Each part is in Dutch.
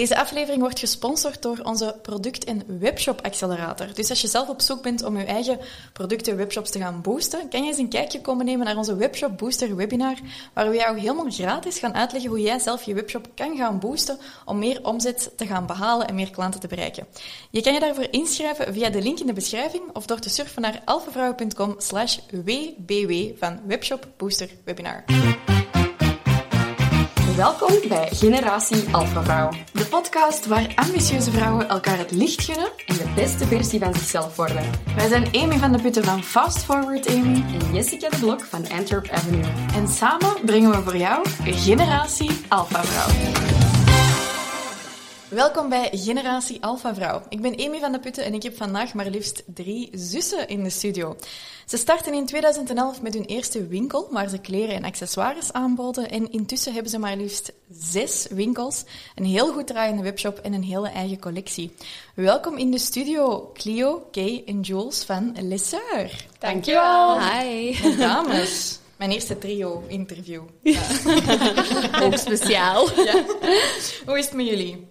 Deze aflevering wordt gesponsord door onze product- en webshop accelerator. Dus als je zelf op zoek bent om je eigen producten en webshops te gaan boosten, kan je eens een kijkje komen nemen naar onze Webshop Booster webinar, waar we jou helemaal gratis gaan uitleggen hoe jij zelf je webshop kan gaan boosten om meer omzet te gaan behalen en meer klanten te bereiken. Je kan je daarvoor inschrijven via de link in de beschrijving of door te surfen naar alfavrouwen.com slash wbw van Webshop Booster Webinar. Welkom bij Generatie Alpha Vrouw. De podcast waar ambitieuze vrouwen elkaar het licht gunnen En de beste versie van zichzelf worden. Wij zijn Amy van de Putten van Fast Forward Amy. En Jessica de Blok van Antwerp Avenue. En samen brengen we voor jou Generatie Alpha Vrouw. Welkom bij Generatie Alpha Vrouw. Ik ben Amy van de Putten en ik heb vandaag maar liefst drie zussen in de studio. Ze starten in 2011 met hun eerste winkel, waar ze kleren en accessoires aanboden. En intussen hebben ze maar liefst zes winkels, een heel goed draaiende webshop en een hele eigen collectie. Welkom in de studio, Clio, Kay en Jules van Les Sœurs. Dankjewel. Hi. Dames. Mijn eerste trio-interview. Ook speciaal. Hoe is het met jullie?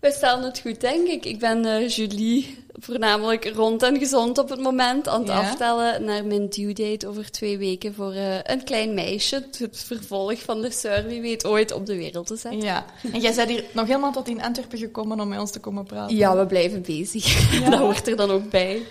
We stellen het goed, denk ik. Ik ben eh, Julie, voornamelijk rond en gezond op het moment, aan het Ja. aftellen naar mijn due date over twee weken voor eh, een klein meisje. Het vervolg van de sœur, wie weet, ooit op de wereld te zetten. Ja. En jij bent hier nog helemaal tot in Antwerpen gekomen om met ons te komen praten. Ja, we blijven bezig. Dat hoort er dan ook bij.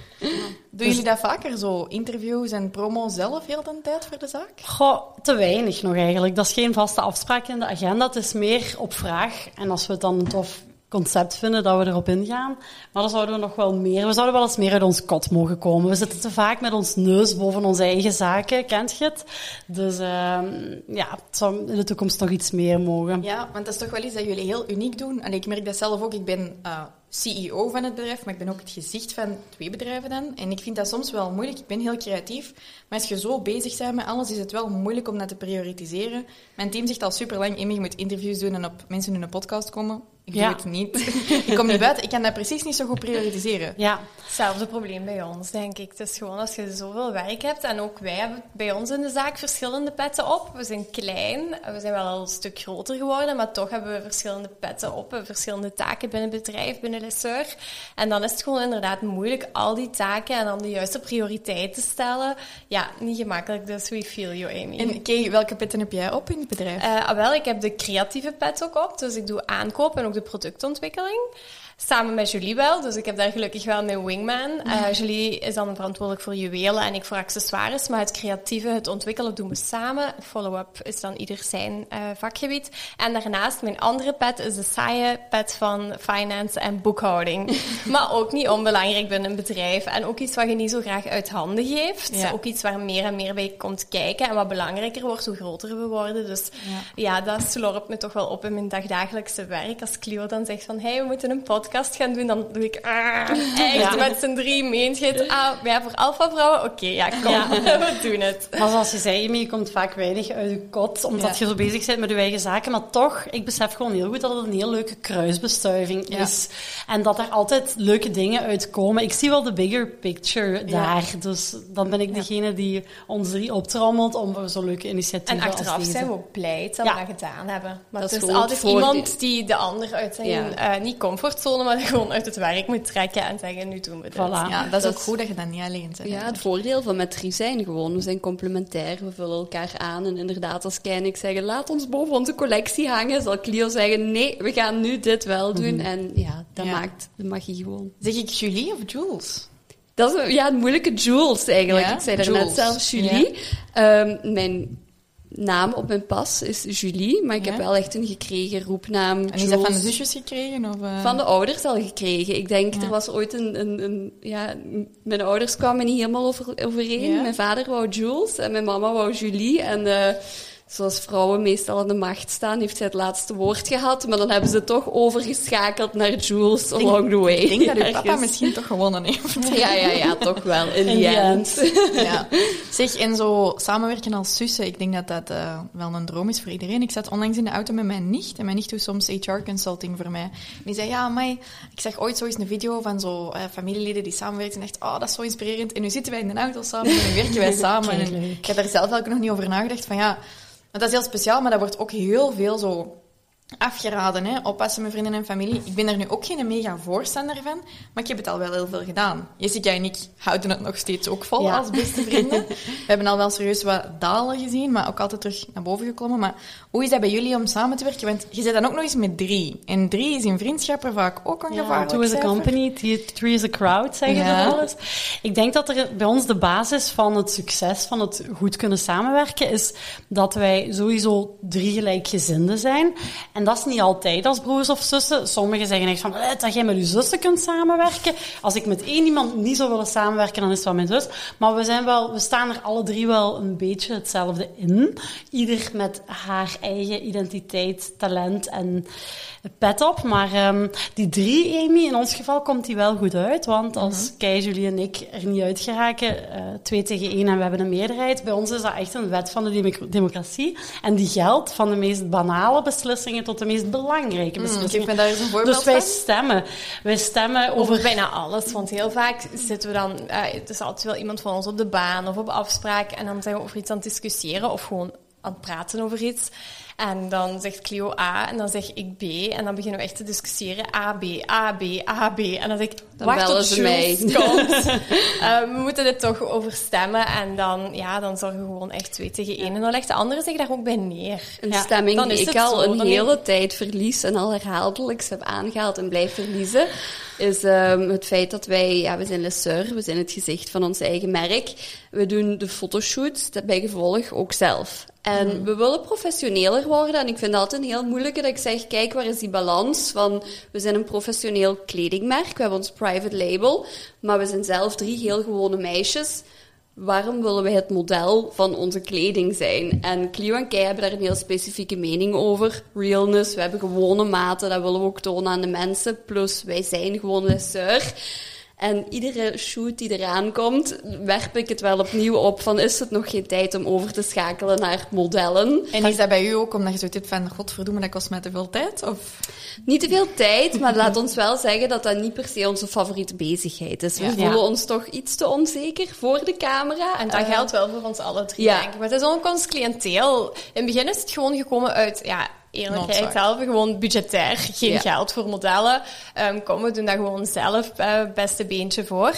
Doen jullie dat vaker, zo interviews en promo zelf heel de tijd voor de zaak? Goh, te weinig nog eigenlijk. Dat is geen vaste afspraak in de agenda. Het is meer op vraag. En als we het dan een tof concept vinden, dat we erop ingaan. Maar dan zouden we nog wel meer... We zouden wel eens meer uit ons kot mogen komen. We zitten te vaak met ons neus boven onze eigen zaken, kent je het? Dus ehm, ja, het zou in de toekomst nog iets meer mogen. Ja, want dat is toch wel iets dat jullie heel uniek doen. En ik merk dat zelf ook. Ik ben eh, CEO van het bedrijf, maar ik ben ook het gezicht van twee bedrijven dan. En ik vind dat soms wel moeilijk. Ik ben heel creatief. Maar als je zo bezig bent met alles, is het wel moeilijk om dat te prioritiseren. Mijn team zegt al super lang, je moet interviews doen en op mensen in een podcast komen. Ik doe Ja. het niet. ik kom niet buiten. Ik kan dat precies niet zo goed prioritiseren. Ja, Hetzelfde probleem bij ons, denk ik. Het is gewoon als je zoveel werk hebt. En ook wij hebben bij ons in de zaak verschillende petten op. We zijn klein. We zijn wel al een stuk groter geworden. Maar toch hebben we verschillende petten op. Verschillende taken binnen het bedrijf, binnen Lesseur. En dan is het gewoon inderdaad moeilijk al die taken en dan de juiste prioriteiten stellen. Ja, niet gemakkelijk. Dus we feel you, Amy. En Kay, welke petten heb jij op in het bedrijf? Eh, ah, wel, ik heb de creatieve pet ook op. Dus ik doe aankoop en ook de productontwikkeling. Samen met Julie wel, dus ik heb daar gelukkig wel mijn wingman. Eh, Julie is dan verantwoordelijk voor juwelen en ik voor accessoires. Maar het creatieve, het ontwikkelen doen we samen. Follow-up is dan ieder zijn eh, vakgebied. En daarnaast, mijn andere pet is de saaie pet van finance en boekhouding. maar ook niet onbelangrijk binnen een bedrijf. En ook iets wat je niet zo graag uit handen geeft. Ja. Ook iets waar meer en meer bij komt kijken. En wat belangrijker wordt, hoe groter we worden. Dus ja, dat slorpt me toch wel op in mijn dagdagelijkse werk. Als Clio dan zegt van, hey, we moeten een podcast gaan doen, dan doe ik, ah, echt met z'n drie, het? Ah, ja, voor alpha vrouwen? Oké, ja, kom, we doen het. Maar zoals je zei, Amy, je komt vaak weinig uit je kot, omdat Ja. je zo bezig bent met je eigen zaken. Maar toch, ik besef gewoon heel goed dat het een heel leuke kruisbestuiving Ja. is. En dat er altijd leuke dingen uitkomen. Ik zie wel de bigger picture daar. Dus dan ben ik degene die ons drie optrommelt om zo'n leuke initiatieven En als achteraf deze. zijn we ook blij dat Ja. we dat gedaan hebben. Maar Dat is het is altijd iemand die de ander uit zijn, Ja. eh, niet comfortzone, maar gewoon uit het werk moet trekken en zeggen, nu doen we dit. Voilà. ja, dat is dat ook goed dat je dat niet alleen bent. Ja, het voordeel van met drie zijn gewoon. We zijn complementair, we vullen elkaar aan. En inderdaad, als Kei en ik zeggen, laat ons boven onze collectie hangen, zal Clio zeggen, nee, we gaan nu dit wel doen. En ja, dat Ja. maakt de magie gewoon. Zeg ik Julie of Jules? Dat is een- ja, een moeilijke Jules eigenlijk. Ja? Ik zei daarnet zelf Julie. Ehm, mijn naam op mijn pas is Julie, maar ik Ja? heb wel echt een gekregen roepnaam. En is dat van de zusjes gekregen? Of, eh? Van de ouders al gekregen. Ik denk, Ja. er was ooit een, een, een... Ja, mijn ouders kwamen niet helemaal over, overeen. Ja. Mijn vader wou Jules en mijn mama wou Julie. En eh, zoals vrouwen meestal aan de macht staan, heeft zij het laatste woord gehad. Maar dan hebben ze toch overgeschakeld naar Jules along the way. Ik denk dat uw papa misschien toch gewonnen heeft. Ja, ja, ja, toch wel. In, In the end. Ja. Zeg, en zo samenwerken als zussen, ik denk dat dat eh, wel een droom is voor iedereen. Ik zat onlangs in de auto met mijn nicht en mijn nicht doet soms HR-consulting voor mij. En die zei, ja, maar ik zag ooit zo eens een video van zo eh, familieleden die samenwerken en dacht, oh, dat is zo inspirerend. En nu zitten wij in de auto samen en nu werken wij samen. En ik heb daar zelf ook nog niet over nagedacht van, ja, dat is heel speciaal, maar dat wordt ook heel veel zo afgeraden, hè, oppassen met vrienden en familie. Ik ben daar nu ook geen mega voorstander van, maar ik heb het al wel heel veel gedaan. Jessica en ik houden het nog steeds ook vol Ja. als beste vrienden. We hebben al wel serieus wat dalen gezien, maar ook altijd terug naar boven geklommen. Maar hoe is dat bij jullie om samen te werken? Want je zit dan ook nog eens met drie. En drie is in vriendschappen vaak ook een Ja, gevaarlijk two is a company, three- is a crowd, zeggen ze wel eens. Ik denk dat er bij ons de basis van het succes, van het goed kunnen samenwerken, is dat wij sowieso drie gelijkgezinden zijn. En dat is niet altijd als broers of zussen. Sommigen zeggen echt van, "Eh, dat jij met je zussen kunt samenwerken. Als ik met één iemand niet zou willen samenwerken, dan is het wel mijn zus. Maar we, zijn wel, we staan er alle drie wel een beetje hetzelfde in. Ieder met haar eigen identiteit, talent en pet op. Maar ehm, die drie, Amy, in ons geval komt die wel goed uit. Want als Kei, Julie en ik er niet uit geraken, eh, twee tegen één en we hebben een meerderheid. Bij ons is dat echt een wet van de demo- democratie. En die geldt van de meest banale beslissingen tot de meest belangrijke beslissingen. geef me daar eens een voorbeeld Dus wij stemmen. Wij stemmen over... Over bijna alles, want heel vaak zitten we dan... eh het is altijd wel iemand van ons op de baan of op afspraak en dan zijn we over iets aan het discussiëren of gewoon aan het praten over iets. En dan zegt Clio A en dan zeg ik B en dan beginnen we echt te discussiëren A, B, A, B, A, B. En dan zeg ik, Dan wacht tot. Jules komt. Eh, we moeten dit toch overstemmen en dan, ja, dan zorgen we gewoon echt twee tegen één. En dan legt de andere zich daar ook bij neer. Een Ja, stemming die ik al zo, een hele tijd verlies en al herhaaldelijk heb aangehaald en blijf verliezen, is ehm, het feit dat wij, ja, we zijn lesseur, we zijn het gezicht van ons eigen merk. We doen de fotoshoots, dat bij gevolg ook zelf. En we willen professioneler en ik vind dat altijd een heel moeilijke dat ik zeg, kijk, waar is die balans van, we zijn een professioneel kledingmerk, we hebben ons private label, maar we zijn zelf drie heel gewone meisjes waarom willen wij het model van onze kleding zijn? En Clio en Kei hebben daar een heel specifieke mening over. Realness, we hebben gewone maten, dat willen we ook tonen aan de mensen. Plus, wij zijn gewoon lesseur. En iedere shoot die eraan komt, werp ik het wel opnieuw op van is het nog geen tijd om over te schakelen naar modellen? En is dat bij u ook omdat je zoiets hebt van, godverdomme, dat kost mij te veel tijd? Of... Niet te veel tijd, maar laat ons wel zeggen dat dat niet per se onze favoriete bezigheid is. We Ja. voelen Ja. ons toch iets te onzeker voor de camera. En dat Eh, geldt wel voor ons alle drie, ja. denk ik. Maar het is ook ons cliënteel. In het begin is het gewoon gekomen uit, ja, eerlijkheid zelf, gewoon budgetair. Geen Ja. geld voor modellen. Ehm, kom, we doen dat gewoon zelf, eh, beste beentje voor.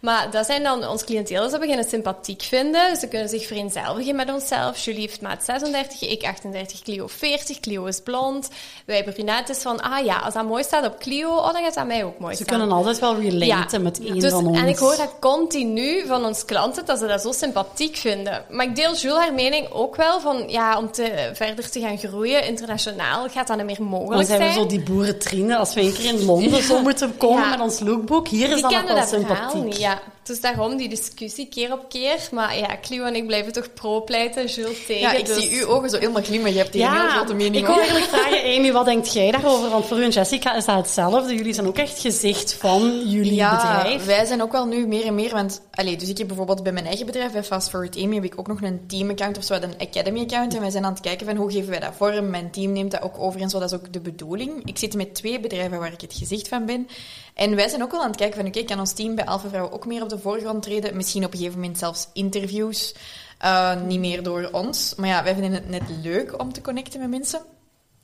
Maar dat zijn dan ons cliënteel, dat ze beginnen sympathiek vinden. Ze kunnen zich vereenzelvigen met onszelf. Julie heeft maat 36, ik 38, Clio 40. Clio is blond. Wij brunettes van, ah ja, als dat mooi staat op Clio, oh, dan gaat dat mij ook mooi Ze staan. kunnen altijd wel relaten met één Dus- van ons. En ik hoor dat continu van ons klanten, dat ze dat zo sympathiek vinden. Maar ik deel Jules haar mening ook wel van, ja, om te, verder te gaan groeien internationaal gaat dat niet meer Dan mogelijk zijn we zijn. zo die boerentrine. Als we een keer in Londen zo moeten komen Ja. met ons lookbook. Hier is Die dat nog wel sympathiek. niet, ja. Dus daarom die discussie keer op keer. Maar ja, Clio en ik blijven toch pro-pleiten, Jules tegen. Ja, ik dus- zie uw ogen zo helemaal glimmen. Je hebt hier een heel grote mening ik wil eigenlijk vragen, Amy, wat denkt jij daarover? Want voor u en Jessica is dat hetzelfde. Jullie zijn ook echt gezicht van jullie Ja, bedrijf. wij zijn ook wel nu meer en meer, want allee, dus ik heb bijvoorbeeld bij mijn eigen bedrijf, bij Fast Forward Amy, heb ik ook nog een team-account of zo, een academy-account, en wij zijn aan het kijken van hoe geven wij dat vorm. Mijn team neemt dat ook over en zo, dat is ook de bedoeling. Ik zit met twee bedrijven waar ik het gezicht van ben, en wij zijn ook wel aan het kijken van, oké, kan ons team bij Alpha Vrouw ook meer op de voorgrond treden? Misschien op een gegeven moment zelfs interviews, eh, niet meer door ons. Maar ja, wij vinden het net leuk om te connecten met mensen.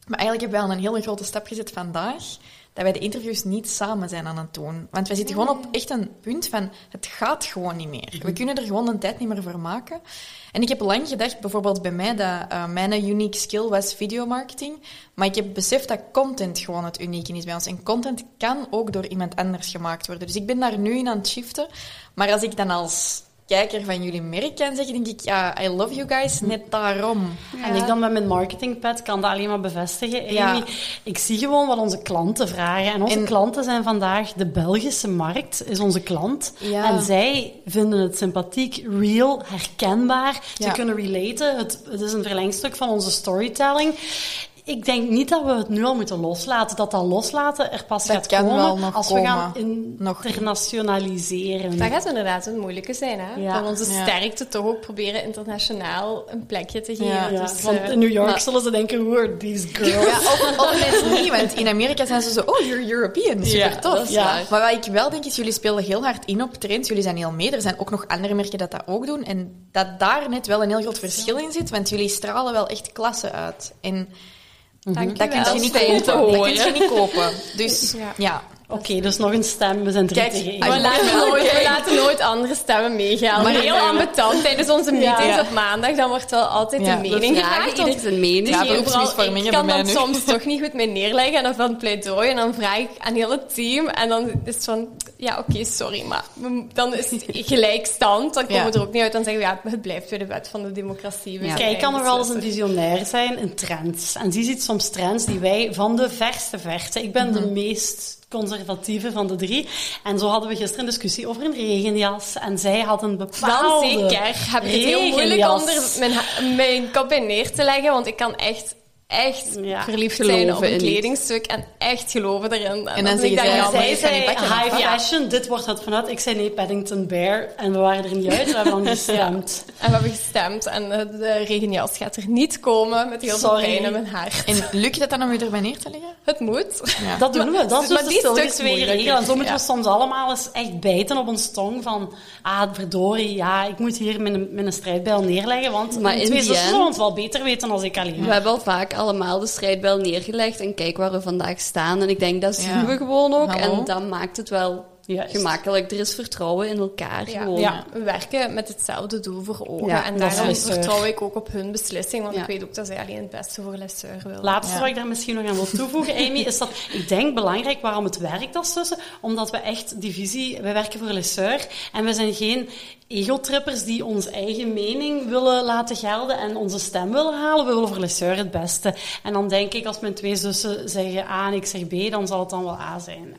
Maar eigenlijk hebben wij al een hele grote stap gezet vandaag, dat wij de interviews niet samen zijn aan het doen. Want wij zitten gewoon op echt een punt van, het gaat gewoon niet meer. We kunnen er gewoon een tijd niet meer voor maken. En ik heb lang gedacht, bijvoorbeeld bij mij, dat eh, mijn unique skill was videomarketing. Maar ik heb beseft dat content gewoon het unieke is bij ons. En content kan ook door iemand anders gemaakt worden. Dus ik ben daar nu in aan het shiften. Maar als ik dan als kijker van jullie merk kan zeggen, denk ik, ja, I love you guys, net daarom. En ik dan met mijn marketingpad kan dat alleen maar bevestigen. Amy, Ja. ik zie gewoon wat onze klanten vragen. En onze En- klanten zijn vandaag, de Belgische markt is onze klant. Ja. En zij vinden het sympathiek, real, herkenbaar. Ze kunnen relaten. Het, het is een verlengstuk van onze storytelling. Ik denk niet dat we het nu al moeten loslaten. Dat dat loslaten er pas Dat gaat kan komen wel nog als we gaan Nog. Dat internationaliseren. gaat inderdaad een moeilijke zijn, hè? Ja. Van onze Ja. sterkte toch ook proberen internationaal een plekje te geven. Ja. Ja, Dus, want eh, in New York maar- zullen ze denken, who are these girls? Ja, of, of niet, want in Amerika zijn ze zo, oh, you're European, super Ja, tof. Maar wat ik wel denk is, jullie spelen heel hard in op trends. Jullie zijn heel mee. Er zijn ook nog andere merken dat dat ook doen. En dat daar net wel een heel groot verschil in zit, want jullie stralen wel echt klasse uit. En Dank Dat kun je niet kopen. te Dat je niet kopen. Dus Ja. ja. Oké, dus nog een stem. We zijn drie Kijk, tegen één. We laten, nooit, we laten nooit andere stemmen meegaan. Maar heel ambetant tijdens onze meetings Ja. op maandag, dan wordt wel altijd Ja. de We mening gevraagd. ieder zijn mening. Ja, ik kan mij dat soms toch niet goed mee neerleggen en dan van pleidooi en dan vraag ik aan heel het team en dan is het van, ja oké, sorry, maar dan is het gelijkstand, dan komen Ja. we er ook niet uit, dan zeggen we ja, het blijft weer de wet van de democratie. We Ja. Kijk, kan nog wel eens een visionair zijn in trends. En die ziet soms trends die wij van de verste verte... Ik ben de Mhm. meest conservatieve van de drie. En zo hadden we gisteren een discussie over een regenjas. En zij had een Dan bepaalde zeker heb ik het heel moeilijk regenjas. onder mijn, mijn kop in neer te leggen, want ik kan echt, echt Ja. verliefd zijn Geloven op een kledingstuk en echt geloven erin. En dan als zeg ik je, ja, maar zei. High Ja. fashion, dit wordt het vanuit. Ik zei nee, Paddington Bear. En we waren er niet uit, we hebben dan gestemd. En we hebben gestemd en de regenjas gaat er niet komen met heel veel Sorry. pijn in mijn haar. En lukt het dan om je erbij neer te leggen? Het moet. Ja. Dat doen we. Dat is dus de die stuk stilgezwegen moeilijker. regel. En zo moeten Ja. we soms allemaal eens echt bijten op ons tong van... Ah, verdorie, ja, ik moet hier mijn, mijn strijdbijl neerleggen, want Maar in twee die zussen zullen ons wel beter weten dan ik alleen. We hebben al vaak allemaal de strijdbijl neergelegd en kijk waar we vandaag staan. En ik denk, dat zien Ja. we gewoon ook. Hallo? En dat maakt het wel Juist. gemakkelijk. Er is vertrouwen in elkaar Ja. gewoon. Ja. We werken met hetzelfde doel voor ogen. Ja, en daarom Lesseur. vertrouw ik ook op hun beslissing, want Ja. ik weet ook dat zij alleen het beste voor Lesseur willen. Laatste Ja. wat ik daar misschien nog aan wil toevoegen, Amy, is dat ik denk belangrijk waarom het werkt als tussen, omdat we echt die visie, wij werken voor Lesseur en we zijn geen egotrippers die onze eigen mening willen laten gelden en onze stem willen halen. We willen voor Lesseur het beste. En dan denk ik, als mijn twee zussen zeggen A en ik zeg B, dan zal het dan wel A zijn.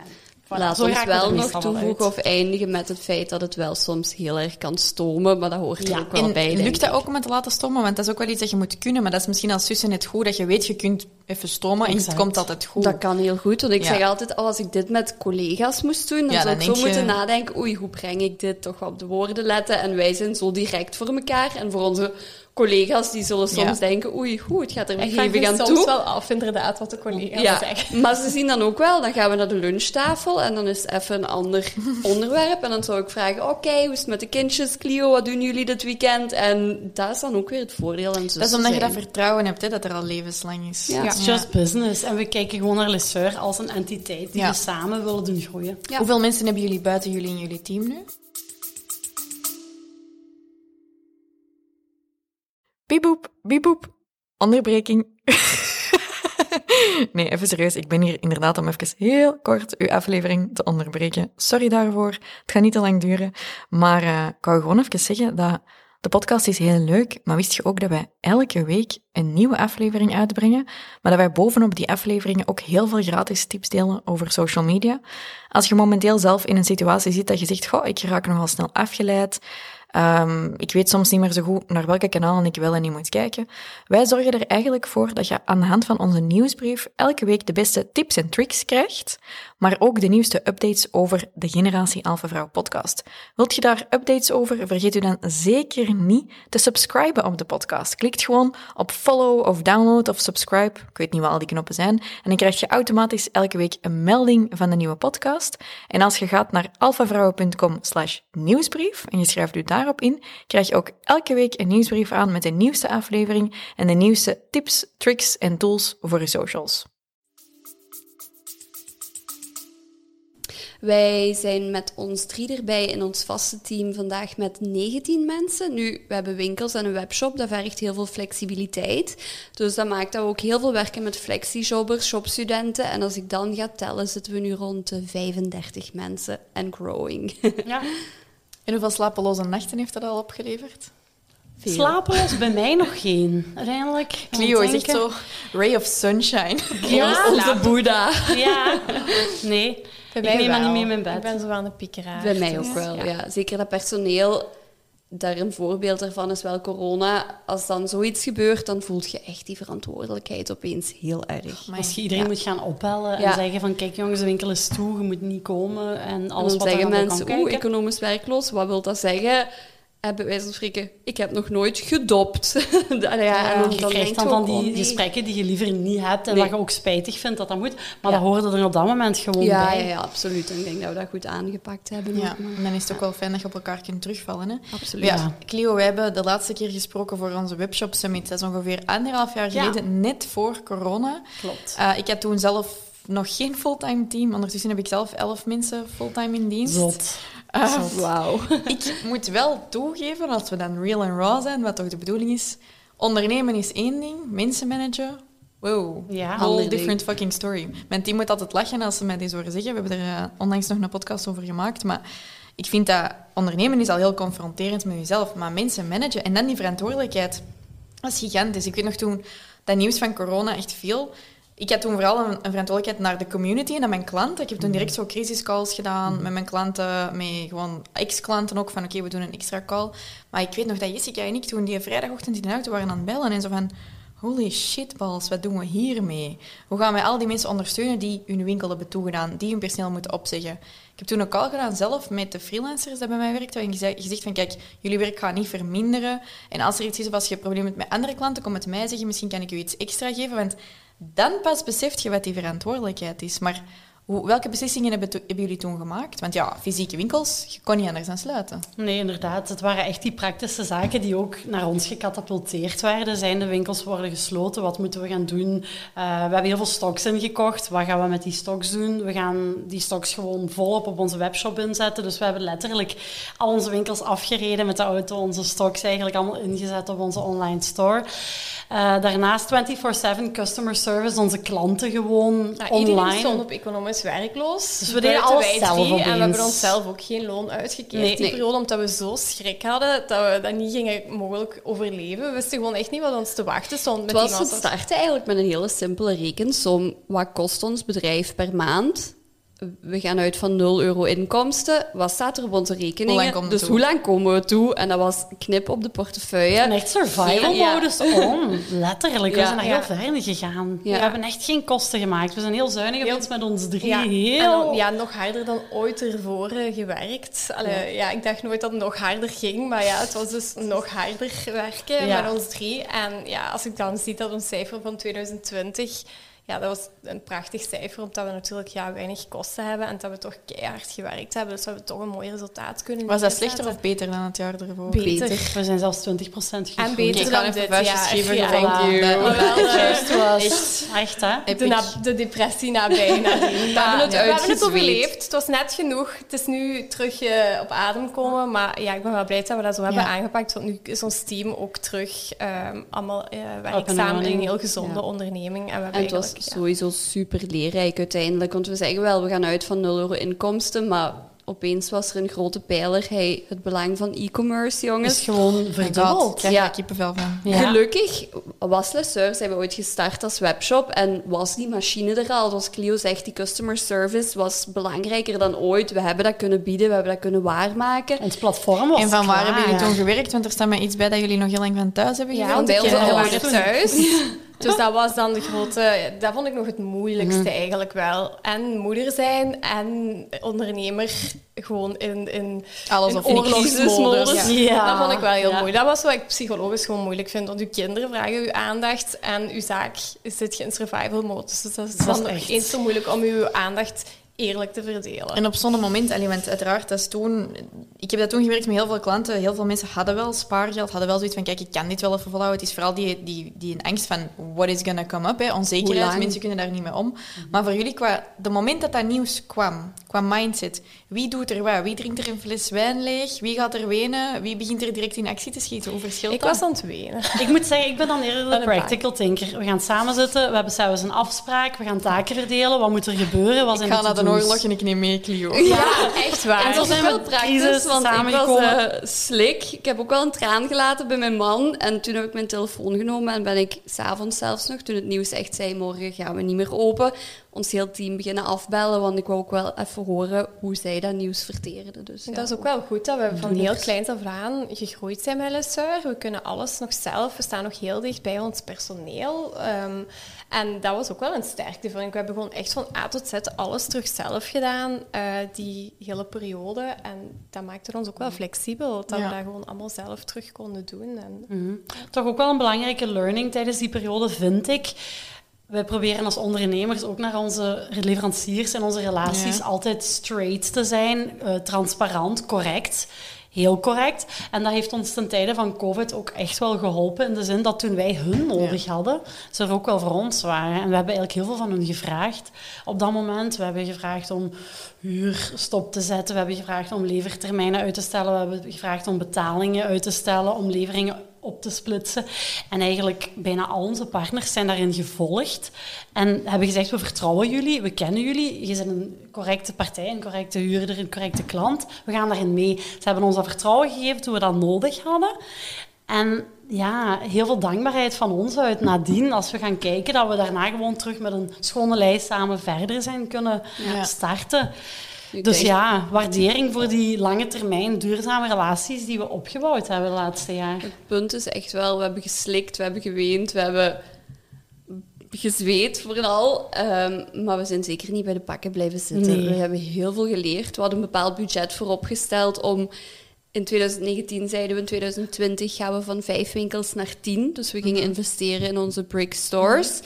Laat zo ons we er wel nog toevoegen uit. of eindigen met het feit dat het wel soms heel erg kan stomen, maar dat hoort er ook wel bij, lukt dat ook om het te laten stomen? Want dat is ook wel iets dat je moet kunnen. Maar dat is misschien als zussen net goed, dat je weet, je kunt even stomen en het komt altijd goed. Dat kan heel goed, want ik Ja. zeg altijd, oh, als ik dit met collega's moest doen, dan Ja, zou dan ik zo je- moeten nadenken, oei, hoe breng ik dit toch op de woorden letten? En wij zijn zo direct voor elkaar. En voor onze collega's, die zullen soms Ja. denken, oei, goed, het gaat er hevig aan soms toe. wel af, inderdaad, wat de collega's Ja, zeggen. maar ze zien dan ook wel, dan gaan we naar de lunchtafel en dan is het even een ander onderwerp. En dan zou ik vragen, oké, hoe is het met de kindjes, Clio, wat doen jullie dit weekend? En dat is dan ook weer het voordeel aan dat is omdat je dat vertrouwen hebt, hè, dat er al levenslang is. Ja. It's just business. En we kijken gewoon naar Lesseur als een entiteit die Ja. we samen willen doen groeien. Ja. Hoeveel mensen hebben jullie buiten jullie in jullie team nu? Bieboep, bieboep. Onderbreking. nee, even serieus. Ik ben hier inderdaad om even heel kort uw aflevering te onderbreken. Sorry daarvoor. Het gaat niet te lang duren. Maar eh, ik wou gewoon even zeggen dat de podcast is heel leuk, maar wist je ook dat wij elke week een nieuwe aflevering uitbrengen, maar dat wij bovenop die afleveringen ook heel veel gratis tips delen over social media. Als je momenteel zelf in een situatie zit dat je zegt, goh, ik raak nogal snel afgeleid, Ehm, ik weet soms niet meer zo goed naar welke kanalen ik wel en niet moet kijken. Wij zorgen er eigenlijk voor dat je aan de hand van onze nieuwsbrief elke week de beste tips en tricks krijgt, maar ook de nieuwste updates over de Generatie Alpha Vrouw podcast. Wilt je daar updates over? Vergeet u dan zeker niet te subscriben op de podcast. Klikt gewoon op follow of download of subscribe. Ik weet niet wat al die knoppen zijn. En dan krijg je automatisch elke week een melding van de nieuwe podcast. En als je gaat naar alphavrouwen.com slash nieuwsbrief en je schrijft u daarop in, krijg je ook elke week een nieuwsbrief aan met de nieuwste aflevering en de nieuwste tips, tricks en tools voor je socials. Wij zijn met ons drie erbij in ons vaste team vandaag met 19 mensen. Nu, we hebben winkels en een webshop, dat vergt heel veel flexibiliteit. Dus dat maakt dat we ook heel veel werken met flexi-jobbers, shopstudenten. En als ik dan ga tellen, zitten we nu rond de 35 mensen en growing. Ja. En hoeveel slapeloze nachten heeft dat al opgeleverd? Veel. Slapeloos bij mij nog geen. Uiteindelijk. Clio is echt zo ray of sunshine. Ja, onze Boeddha. Ja. Nee. Bij ik neem niet mee in mijn Ik bed. ben zo aan de piekeraar. Bij mij ook wel, ja. Zeker dat personeel, daar een voorbeeld daarvan is wel corona. Als dan zoiets gebeurt, dan voelt je echt die verantwoordelijkheid opeens heel erg. Als je iedereen moet gaan opbellen en Ja. zeggen van kijk jongens, de winkel is toe, je moet niet komen en En alles dan wat zeggen de mensen, oeh, economisch werkloos, wat wil dat zeggen? En bij wijze van spreken, ik heb nog nooit gedopt. Allee, ja, en dan, je dan krijgt dan van die oh, nee. gesprekken die je liever niet hebt en Nee. dat je ook spijtig vindt dat dat moet. Maar Ja. dat hoorde er op dat moment gewoon Ja, bij. ja, ja, absoluut. En ik denk dat we dat goed aangepakt hebben. Ja, en dan is het ook wel fijn dat je op elkaar kunt terugvallen. Hè? Absoluut. Ja. Clio, wij hebben de laatste keer gesproken voor onze webshop summit. Dat is ongeveer anderhalf jaar Ja. geleden, net voor corona. Klopt. Eh, ik had toen zelf nog geen fulltime team. Ondertussen heb ik zelf elf mensen fulltime in dienst. Zot. Eh, Wauw. ik moet wel toegeven, als we dan real en raw zijn, wat toch de bedoeling is, ondernemen is één ding, mensen managen, wow, Ja. whole different fucking story. Mijn team moet altijd lachen als ze mij dit horen zeggen. We hebben er eh, onlangs nog een podcast over gemaakt, maar ik vind dat ondernemen is al heel confronterend met jezelf, maar mensen managen en dan die verantwoordelijkheid, dat is gigantisch. Ik weet nog toen dat nieuws van corona echt viel. Ik had toen vooral een, een verantwoordelijkheid naar de community en naar mijn klanten. Ik heb toen direct zo crisiscalls gedaan met mijn klanten, met gewoon ex-klanten ook, van oké, we doen een extra call. Maar ik weet nog dat Jessica en ik toen die vrijdagochtend in de auto waren aan het bellen en zo van... Holy shitballs, wat doen we hiermee? Hoe gaan wij al die mensen ondersteunen die hun winkel hebben toegedaan, die hun personeel moeten opzeggen? Ik heb toen een call gedaan zelf met de freelancers die bij mij werkten. En gezegd, van, kijk, jullie werk gaat niet verminderen. En als er iets is of als je een probleem hebt met andere klanten, kom het mij zeggen. Misschien kan ik u iets extra geven. Want dan pas beseft je wat die verantwoordelijkheid is. Maar hoe, welke beslissingen hebben, to- hebben jullie toen gemaakt? Want ja, fysieke winkels, je kon niet anders dan sluiten. Nee, inderdaad. Het waren echt die praktische zaken die ook naar ons gecatapulteerd werden. Zijn de winkels worden gesloten? Wat moeten we gaan doen? Eh, we hebben heel veel stocks ingekocht. Wat gaan we met die stocks doen? We gaan die stocks gewoon volop op onze webshop inzetten. Dus we hebben letterlijk al onze winkels afgereden met de auto. Onze stocks eigenlijk allemaal ingezet op onze online store. Eh, daarnaast 24-7 customer service. Onze klanten gewoon iedereen online. stond op economisch werkloos. Dus we deden alles wij zelf drie. En we hebben onszelf ook geen loon uitgekeerd Nee. die Nee. periode, omdat we zo schrik hadden dat we dat niet gingen mogelijk overleven. We wisten gewoon echt niet wat ons te wachten stond met Het was het starten eigenlijk met een hele simpele rekensom. Wat kost ons bedrijf per maand? We gaan uit van 0 euro inkomsten. Wat staat er op onze Hoe lang rekeningen? komen we Dus toe? hoe lang komen we toe? En dat was knip op de portefeuille. En echt survival Ja. modus on. Letterlijk. We zijn daar Ja. heel ver in gegaan. Ja. We hebben echt geen kosten gemaakt. We zijn heel zuinig Heel- met ons drie. Ja, heel... dan, ja, nog harder dan ooit ervoor eh, gewerkt. Allee, ja. ik dacht nooit dat het nog harder ging, maar ja, het was dus nog harder werken Ja. met ons drie. En ja, als ik dan zie dat ons cijfer van 2020, ja, dat was een prachtig cijfer, omdat we natuurlijk ja, weinig kosten hebben en dat we toch keihard gewerkt hebben. Dus we hebben toch een mooi resultaat kunnen Was dat slechter of beter dan het jaar ervoor? Beter. We zijn zelfs 20% gegroeid. En beter Ik ga dan even dit, vuistjes ja. geven. Ja, thank you. Eh, Juist was. Echt, echt hè? de, na- depressie nabij. nadien. We hebben het, Ja. we hebben het overleefd. Het was net genoeg. Het is nu terug eh, op adem komen. Maar ja, ik ben wel blij dat we dat zo hebben Ja. aangepakt. Want nu is ons team ook terug ehm, allemaal eh werkzaam in een heel gezonde Ja. onderneming. En, we hebben En het ja. sowieso super leerrijk uiteindelijk. Want we zeggen wel, we gaan uit van 0 euro inkomsten. Maar opeens was er een grote pijler. Hey, het belang van e-commerce, jongens. is gewoon ik verdubbeld. krijg Ja. kippenvel van. Ja. Gelukkig was zijn we ooit gestart als webshop en was die machine er al. Zoals Clio zegt, die customer service was belangrijker dan ooit. We hebben dat kunnen bieden, we hebben dat kunnen waarmaken. Ons platform was En van waar klaar. hebben jullie toen gewerkt? Want er staat mij iets bij dat jullie nog heel lang van thuis hebben Ja, gewerkt. want bij we ouders. waren thuis. Dus dat was dan de grote... Dat vond ik nog het moeilijkste Mhm. eigenlijk wel. En moeder zijn en ondernemer gewoon in, in, Alles in of niks. oorlogsmodus. Ja. Ja. Dat vond ik wel heel Ja. moeilijk. Dat was wat ik psychologisch gewoon moeilijk vind. Want uw kinderen vragen uw aandacht en uw zaak zit je in survival modus. Dus dat is Dat dan nog eens zo moeilijk om uw aandacht eerlijk te verdelen. En op zo'n moment, allee, want uiteraard, dat is toen... Ik heb dat toen gewerkt met heel veel klanten. Heel veel mensen hadden wel spaargeld, hadden wel zoiets van, kijk, ik kan dit wel even volhouden. Het is vooral die, die, die een angst van, what is gonna come up, hè? Onzekerheid. Mensen kunnen daar niet mee om. Maar voor jullie, qua de moment dat dat nieuws kwam, qua mindset, wie doet er wat? Wie drinkt er een fles wijn leeg? Wie gaat er wenen? Wie begint er direct in actie te schieten? Hoe verschilt ik dat? was aan het wenen. Ik moet zeggen, ik ben dan eerder de practical thinker. We gaan samen zitten, we hebben zelfs een afspraak, we gaan taken verdelen. Wat moet er gebeuren? Wat Ik zijn de en ik neem mee Clio. Ja, echt waar. En zo zijn zijn wel praktisch, want ik was samengekomen. eh, slik. Ik heb ook wel een traan gelaten bij mijn man. En toen heb ik mijn telefoon genomen en ben ik s'avonds zelfs nog, toen het nieuws echt zei, morgen gaan we niet meer open, ons heel team beginnen afbellen, want ik wou ook wel even horen hoe zij dat nieuws verteerden. Dus, ja. Dat is ook wel goed dat we van heel kleins af aan gegroeid zijn met Lesseur. We kunnen alles nog zelf, we staan nog heel dicht bij ons personeel. Um, en dat was ook wel een sterkte, vind ik. We hebben gewoon echt van A tot Z alles terug zelf gedaan, uh, die hele periode. En dat maakte ons ook wel flexibel, dat ja. we dat gewoon allemaal zelf terug konden doen. En... -hmm. Toch ook wel een belangrijke learning tijdens die periode, vind ik wij proberen als ondernemers ook naar onze leveranciers en onze relaties ja. altijd straight te zijn, uh, transparant, correct. Heel correct. En dat heeft ons ten tijde van COVID ook echt wel geholpen. In de zin dat toen wij hun nodig ja. hadden, ze er ook wel voor ons waren. En we hebben eigenlijk heel veel van hun gevraagd op dat moment. We hebben gevraagd om huur stop te zetten. We hebben gevraagd om levertermijnen uit te stellen. We hebben gevraagd om betalingen uit te stellen, om leveringen op te splitsen. En eigenlijk bijna al onze partners zijn daarin gevolgd en hebben gezegd, we vertrouwen jullie, we kennen jullie, je bent een correcte partij, een correcte huurder, een correcte klant. We gaan daarin mee. Ze hebben ons dat vertrouwen gegeven toen we dat nodig hadden. En ja, heel veel dankbaarheid van ons uit nadien, als we gaan kijken, dat we daarna gewoon terug met een schone lijst samen verder zijn kunnen ja. starten. Dus ja, waardering voor die lange termijn duurzame relaties die we opgebouwd hebben de laatste jaar. Het punt is echt wel, we hebben geslikt, we hebben geweend, we hebben gezweet vooral. Um, maar we zijn zeker niet bij de pakken blijven zitten. Nee. We hebben heel veel geleerd. We hadden een bepaald budget vooropgesteld om... In 2019 zeiden we, in 2020 gaan we van vijf winkels naar tien. Dus we gingen investeren in onze brick stores.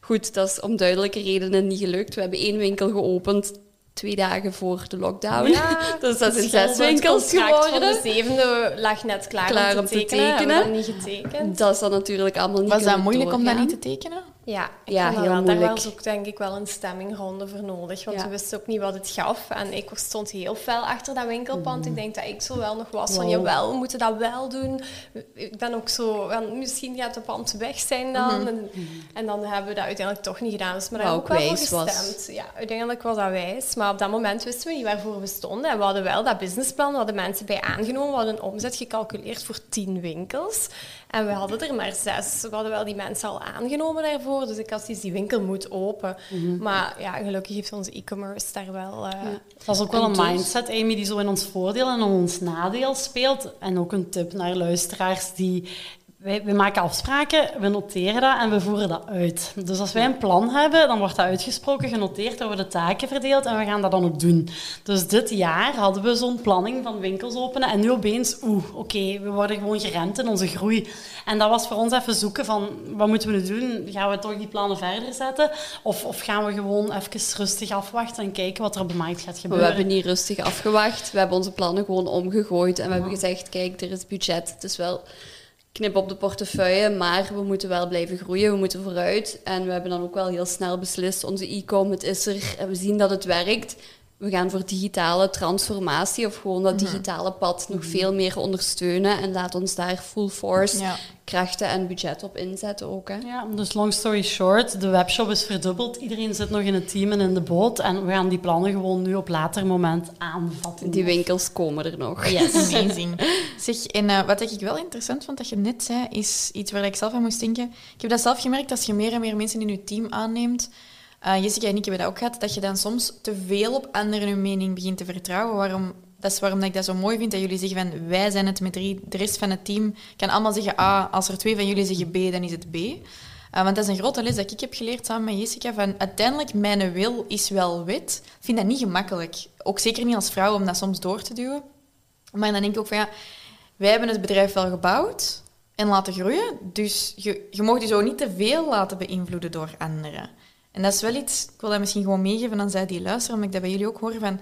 Goed, dat is om duidelijke redenen niet gelukt. We hebben één winkel geopend twee dagen voor de lockdown. Ja, dus dat zijn zes winkels geworden. de zevende lag net klaar, klaar om te tekenen. Om te tekenen. niet getekend. Dat is dan natuurlijk allemaal niet Was dat moeilijk om dat niet te tekenen? Ja, ik ja heel wel. moeilijk. Daar was ook denk ik wel een stemmingronde voor nodig, want ja. we wisten ook niet wat het gaf. En ik stond heel fel achter dat winkelpand. Mm. Ik denk dat ik zo wel nog was wow. van, jawel, we moeten dat wel doen. Ik ben ook zo, misschien gaat het pand weg zijn dan. Mm -hmm. en, en, dan hebben we dat uiteindelijk toch niet gedaan. Dus maar daar ook wel voor gestemd. Was. Ja, uiteindelijk was dat wijs. Maar op dat moment wisten we niet waarvoor we stonden. En we hadden wel dat businessplan, we hadden mensen bij aangenomen. We hadden een omzet gecalculeerd voor tien winkels. En we hadden er maar zes. We hadden wel die mensen al aangenomen daarvoor. Dus ik had die winkel moet open. Mm -hmm. Maar ja, gelukkig heeft onze e-commerce daar wel... Uh, ja. Dat is ook wel een mindset, Amy, die zo in ons voordeel en in ons nadeel speelt. En ook een tip naar luisteraars die wij, wij, maken afspraken, we noteren dat en we voeren dat uit. Dus als wij een plan hebben, dan wordt dat uitgesproken, genoteerd, er worden taken verdeeld en we gaan dat dan ook doen. Dus dit jaar hadden we zo'n planning van winkels openen en nu opeens, oeh, oké, okay, we worden gewoon geremd in onze groei. En dat was voor ons even zoeken van, wat moeten we nu doen? Gaan we toch die plannen verder zetten? Of, of gaan we gewoon even rustig afwachten en kijken wat er op de markt gaat gebeuren? We hebben niet rustig afgewacht, we hebben onze plannen gewoon omgegooid en we hebben gezegd, kijk, er is budget, het is wel knip op de portefeuille, maar we moeten wel blijven groeien, we moeten vooruit. En we hebben dan ook wel heel snel beslist, onze e-com, het is er, en we zien dat het werkt. We gaan voor digitale transformatie of gewoon dat digitale pad nog veel meer ondersteunen en laat ons daar full force ja. krachten en budget op inzetten ook. Hè. Ja, dus long story short, de webshop is verdubbeld. Iedereen zit nog in het team en in de boot en we gaan die plannen gewoon nu op later moment aanvatten. Die winkels komen er nog. Yes, amazing. zeg, en uh, wat ik wel interessant vond dat je net zei, is iets waar ik zelf aan moest denken. Ik heb dat zelf gemerkt, als je meer en meer mensen in je team aanneemt, uh, Jessica en ik hebben dat ook gehad, dat je dan soms te veel op anderen hun mening begint te vertrouwen. Waarom, dat is waarom ik dat zo mooi vind, dat jullie zeggen van wij zijn het met drie, de rest van het team kan allemaal zeggen A, als er twee van jullie zeggen B, dan is het B. Uh, want dat is een grote les dat ik heb geleerd samen met Jessica, van uiteindelijk mijn wil is wel wet. Ik vind dat niet gemakkelijk. Ook zeker niet als vrouw om dat soms door te duwen. Maar dan denk ik ook van ja, wij hebben het bedrijf wel gebouwd en laten groeien, dus je, je mag je zo niet te veel laten beïnvloeden door anderen. En dat is wel iets, ik wil dat misschien gewoon meegeven aan zij die luisteren, omdat ik dat bij jullie ook hoor van...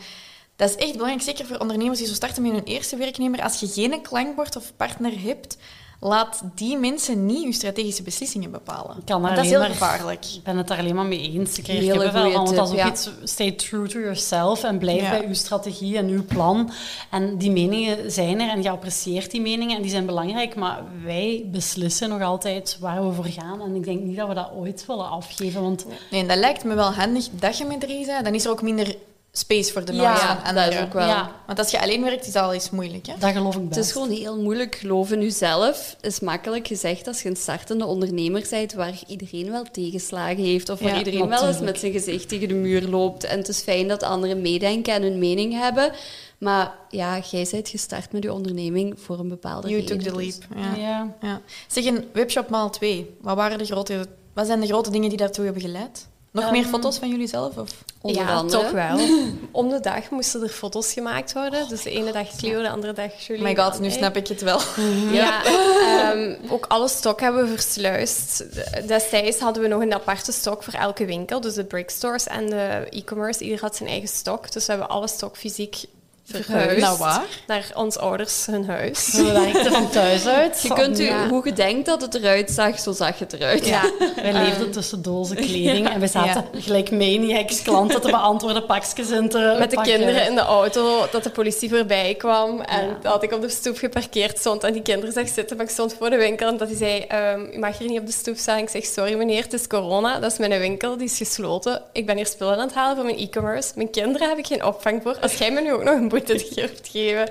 Dat is echt belangrijk, zeker voor ondernemers die zo starten met hun eerste werknemer. Als je geen klankbord of partner hebt, laat die mensen niet je strategische beslissingen bepalen. Kan dat is heel maar, gevaarlijk. Ik ben het daar alleen maar mee eens. Ik krijg wel, want dat is ook ja. iets, stay true to yourself en blijf ja. bij uw strategie en uw plan. En die meningen zijn er en je apprecieert die meningen en die zijn belangrijk, maar wij beslissen nog altijd waar we voor gaan. En ik denk niet dat we dat ooit willen afgeven. Want... Nee, dat lijkt me wel handig dat je met drie bent. Dan is er ook minder space voor de Ja, noise van dat is ook wel. Ja, Want als je alleen werkt, is dat al eens moeilijk, hè? dat geloof ik best. Het is gewoon heel moeilijk geloven in jezelf. is makkelijk gezegd als je een startende ondernemer bent waar iedereen wel tegenslagen heeft of waar Ja, iedereen wel eens met zijn gezicht tegen de muur loopt. En het is fijn dat anderen meedenken en hun mening hebben. Maar ja, jij bent gestart met je onderneming voor een bepaalde You reden. took the dus- leap. Ja. Ja. Ja. Zeg, een webshop maal 2. Wat, waren de grote, wat zijn de grote dingen die daartoe hebben geleid? Nog meer Ehm, foto's van jullie zelf? Of? Onder ja, andere. toch wel. Om de dag moesten er foto's gemaakt worden. Dus de ene dag Cleo, de andere dag Julie. Oh my god, nu snap ik het wel. Ja, ehm, ook alle stok hebben we versluist. Destijds hadden we nog een aparte stok voor elke winkel. Dus de brickstores en de e-commerce, ieder had zijn eigen stok. Dus we hebben alle stok fysiek verhuisd Nou, waar? naar ons ouders hun huis. We werkten van thuis uit. Je kunt u, Ja. hoe je denkt dat het eruit zag, zo zag het eruit. Ja, Wij leefden tussen dozen kleding en we zaten gelijk maniacs klanten te beantwoorden, pakjes in te met de pakken. kinderen in de auto, dat de politie voorbij kwam. En dat ik op de stoep geparkeerd stond en die kinderen zag zitten. Maar ik stond voor de winkel en dat hij zei, ehm, u mag hier niet op de stoep staan. Ik zeg, sorry meneer, het is corona. Dat is mijn winkel, die is gesloten. Ik ben hier spullen aan het halen voor mijn e-commerce. Mijn kinderen heb ik geen opvang voor. Als jij me nu ook nog een boete durft geven.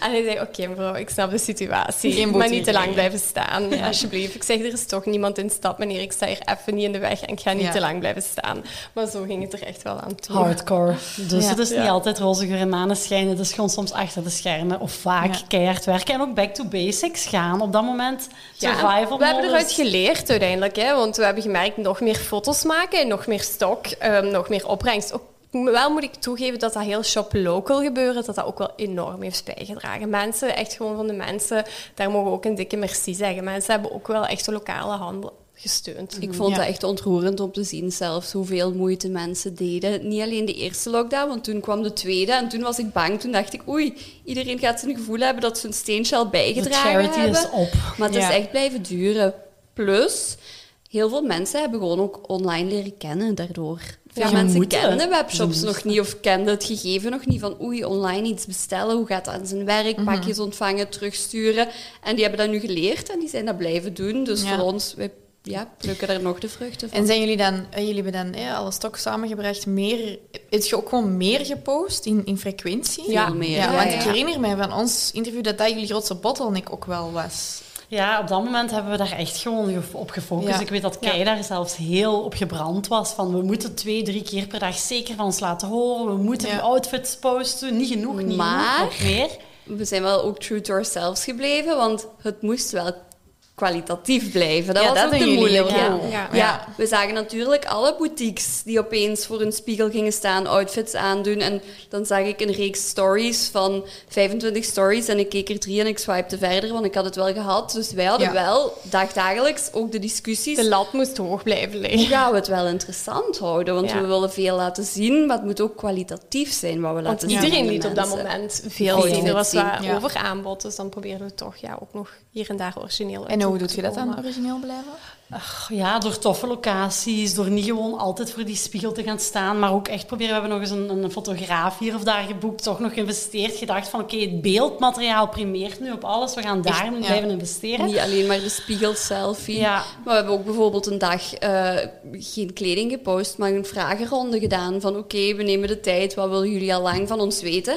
En hij zei, oké mevrouw, ik snap de situatie. Maar niet te lang blijven staan, alsjeblieft. Ik zeg, er is toch niemand in de stad, meneer. Ik sta hier even niet in de weg en ik ga niet Ja. te lang blijven staan. Maar zo ging het er echt wel aan toe. Hardcore. Dus het is niet altijd roze geur en maneschijn. Het is gewoon soms achter de schermen of vaak keihard werken. En ook back to basics gaan. Op dat moment Ja, survival we hebben eruit geleerd uiteindelijk, hè, want we hebben gemerkt nog meer foto's maken, nog meer stok, ehm, nog meer opbrengst. Wel moet ik toegeven dat dat heel shop local gebeuren, dat dat ook wel enorm heeft bijgedragen. Mensen, echt gewoon van de mensen, daar mogen we ook een dikke merci zeggen. Mensen hebben ook wel echt de lokale handel gesteund. Ik vond Ja. dat echt ontroerend om te zien zelfs hoeveel moeite mensen deden. Niet alleen de eerste lockdown, want toen kwam de tweede en toen was ik bang. Toen dacht ik, oei, iedereen gaat zijn gevoel hebben dat ze een steentje al De bijgedragen charity hebben. is op. Maar het Ja. is echt blijven duren. Plus, heel veel mensen hebben gewoon ook online leren kennen daardoor. Veel Ja, mensen moeten. kenden webshops nog niet of kenden het gegeven nog niet van oei, online iets bestellen, hoe gaat dat aan zijn werk, Mhm. pakjes ontvangen, terugsturen. En die hebben dat nu geleerd en die zijn dat blijven doen. Dus Ja. voor ons, wij ja, plukken daar nog de vruchten van. En zijn jullie dan, eh, jullie hebben dan eh, alle stok samengebracht, meer, heb je ook gewoon meer gepost in, in frequentie? Ja. Veel meer, Ja, ja, want ja. ik herinner mij van ons interview dat dat jullie grootste bottleneck ook wel was. Ja, op dat moment hebben we daar echt gewoon ge- op gefocust. Ja. Ik weet dat Kei daar zelfs heel op gebrand was. Van, we moeten twee, drie keer per dag zeker van ons laten horen. We moeten Ja. outfits posten. Niet genoeg, niet Maar- genoeg, nog meer. We zijn wel ook true to ourselves gebleven, want het moest wel kwalitatief blijven. Dat Ja, was dat ook de moeilijke. heel Ja. goed. Ja. Ja, we zagen natuurlijk alle boutiques die opeens voor een spiegel gingen staan, outfits aandoen. En dan zag ik een reeks stories van 25 stories en ik keek er drie en ik swipte verder, want ik had het wel gehad. Dus wij hadden Ja. wel dagdagelijks ook de discussies. De lat moest hoog blijven Hoe liggen. gaan we het wel interessant houden? Want Ja. we willen veel laten zien, maar het moet ook kwalitatief zijn wat we Want laten zien. iedereen aan de liet op dat moment veel zien. Er was zien, wat ja. overaanbod, dus dan probeerden we toch ja, ook nog hier en daar origineel uit En hoe doe te je dat dan, origineel blijven? Ach, Ja, door toffe locaties, door niet gewoon altijd voor die spiegel te gaan staan, maar ook echt proberen. We hebben nog eens een, een fotograaf hier of daar geboekt, toch nog geïnvesteerd, gedacht van oké, het beeldmateriaal primeert nu op alles, we gaan daar Echt, nu ja. blijven investeren. Niet alleen maar de spiegel selfie. Ja. Maar we hebben ook bijvoorbeeld een dag eh, geen kleding gepost, maar een vragenronde gedaan van oké, we nemen de tijd, wat willen jullie al lang van ons weten?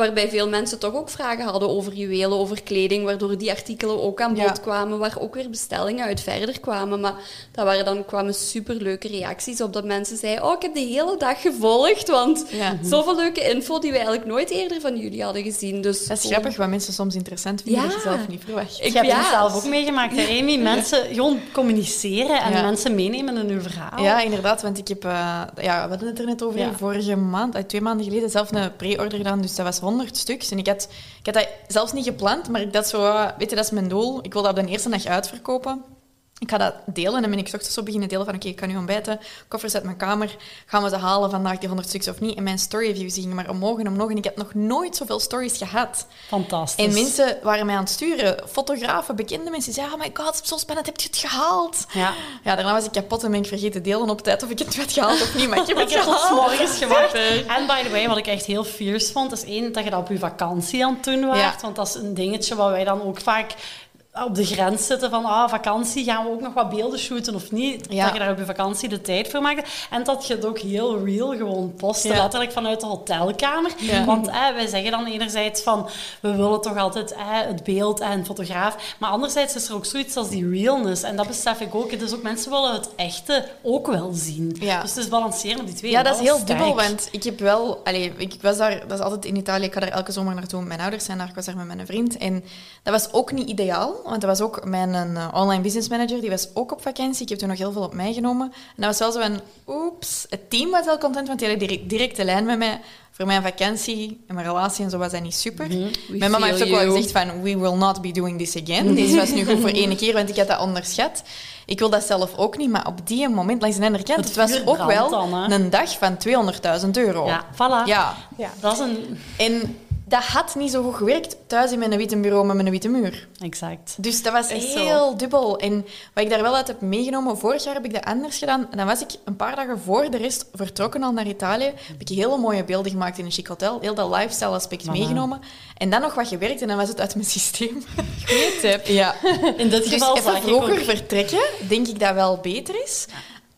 Waarbij veel mensen toch ook vragen hadden over juwelen, over kleding, waardoor die artikelen ook aan bod Ja. kwamen, waar ook weer bestellingen uit verder kwamen. Maar dat waren dan kwamen superleuke reacties op dat mensen zeiden, oh, ik heb de hele dag gevolgd, want Ja. zoveel leuke info die we eigenlijk nooit eerder van jullie hadden gezien. Dus Dat is gewoon- grappig wat mensen soms interessant vinden dat je zelf niet verwacht. Ik Ik heb ja, het zelf ook meegemaakt, Amy. Mensen gewoon communiceren en Ja. mensen meenemen in hun verhaal. Ja, inderdaad, want ik heb, eh, ja, we hadden het er net over, Ja. vorige maand, eh, twee maanden geleden, zelf een pre-order gedaan, dus dat was 100 stuks. En ik had, ik had dat zelfs niet gepland, maar ik dacht zo, eh, weet je, dat is mijn doel. Ik wil dat op de eerste dag uitverkopen. Ik ga dat delen en dan ben ik ochtends zo beginnen delen van oké, ik kan nu ontbijten, koffers uit mijn kamer, gaan we ze halen vandaag die 100 stuks of niet? En mijn storyviews gingen maar omhoog en omhoog en ik heb nog nooit zoveel stories gehad. Fantastisch. En mensen waren mij aan het sturen, fotografen, bekende mensen, die zeiden, oh my god, zo spannend, heb je het gehaald? Ja. Ja, daarna was ik kapot en ben ik vergeten delen op tijd of ik het had gehaald of niet, maar ik heb het gehaald. morgens gewacht. En by the way, wat ik echt heel fierce vond, is één, dat je dat op je vakantie aan het doen waart. Ja. Want dat is een dingetje wat wij dan ook vaak op de grens zitten van ah, vakantie, gaan we ook nog wat beelden shooten of niet? Ja. Dat je daar op je vakantie de tijd voor maakt. En dat je het ook heel real gewoon post, Ja. letterlijk vanuit de hotelkamer. Ja. Want eh, wij zeggen dan enerzijds van, we willen toch altijd eh, het beeld en fotograaf. Maar anderzijds is er ook zoiets als die realness. En dat besef ik ook. Dus ook mensen willen het echte ook wel zien. Dus het is balanceren op die twee. Ja, dat is heel sterk. dubbel, want ik heb wel... Allee, ik was daar... Dat is altijd in Italië. Ik ga daar elke zomer naartoe met mijn ouders zijn daar. Ik was daar met mijn vriend. En dat was ook niet ideaal, want dat was ook mijn eh, online business manager. Die was ook op vakantie. Ik heb toen nog heel veel op mij genomen. En dat was wel zo een... Oeps. Het team was wel content, want die hadden direct, directe lijn met mij. Voor mijn vakantie en mijn relatie en zo was dat niet super. Mijn mama heeft ook wel gezegd van... We will not be doing this again. Dit was nu goed voor één keer, want ik had dat onderschat. Ik wil dat zelf ook niet, maar op die moment, langs de andere kant, Het het was ook wel dan, een dag van 200.000 euro. Ja, voilà. Ja. Ja. Dat is een... En dat had niet zo goed gewerkt thuis in mijn witte bureau met mijn witte muur. Exact. Dus dat was zo. heel dubbel. En wat ik daar wel uit heb meegenomen, vorig jaar heb ik dat anders gedaan. En dan was ik een paar dagen voor de rest vertrokken al naar Italië. Heb ik hele mooie beelden gemaakt in een chic hotel. Heel dat lifestyle aspect meegenomen. En dan nog wat gewerkt en dan was het uit mijn systeem. Goeie tip. Ja. In dit Dus geval even vroeger ook... vertrekken, denk ik dat wel beter is.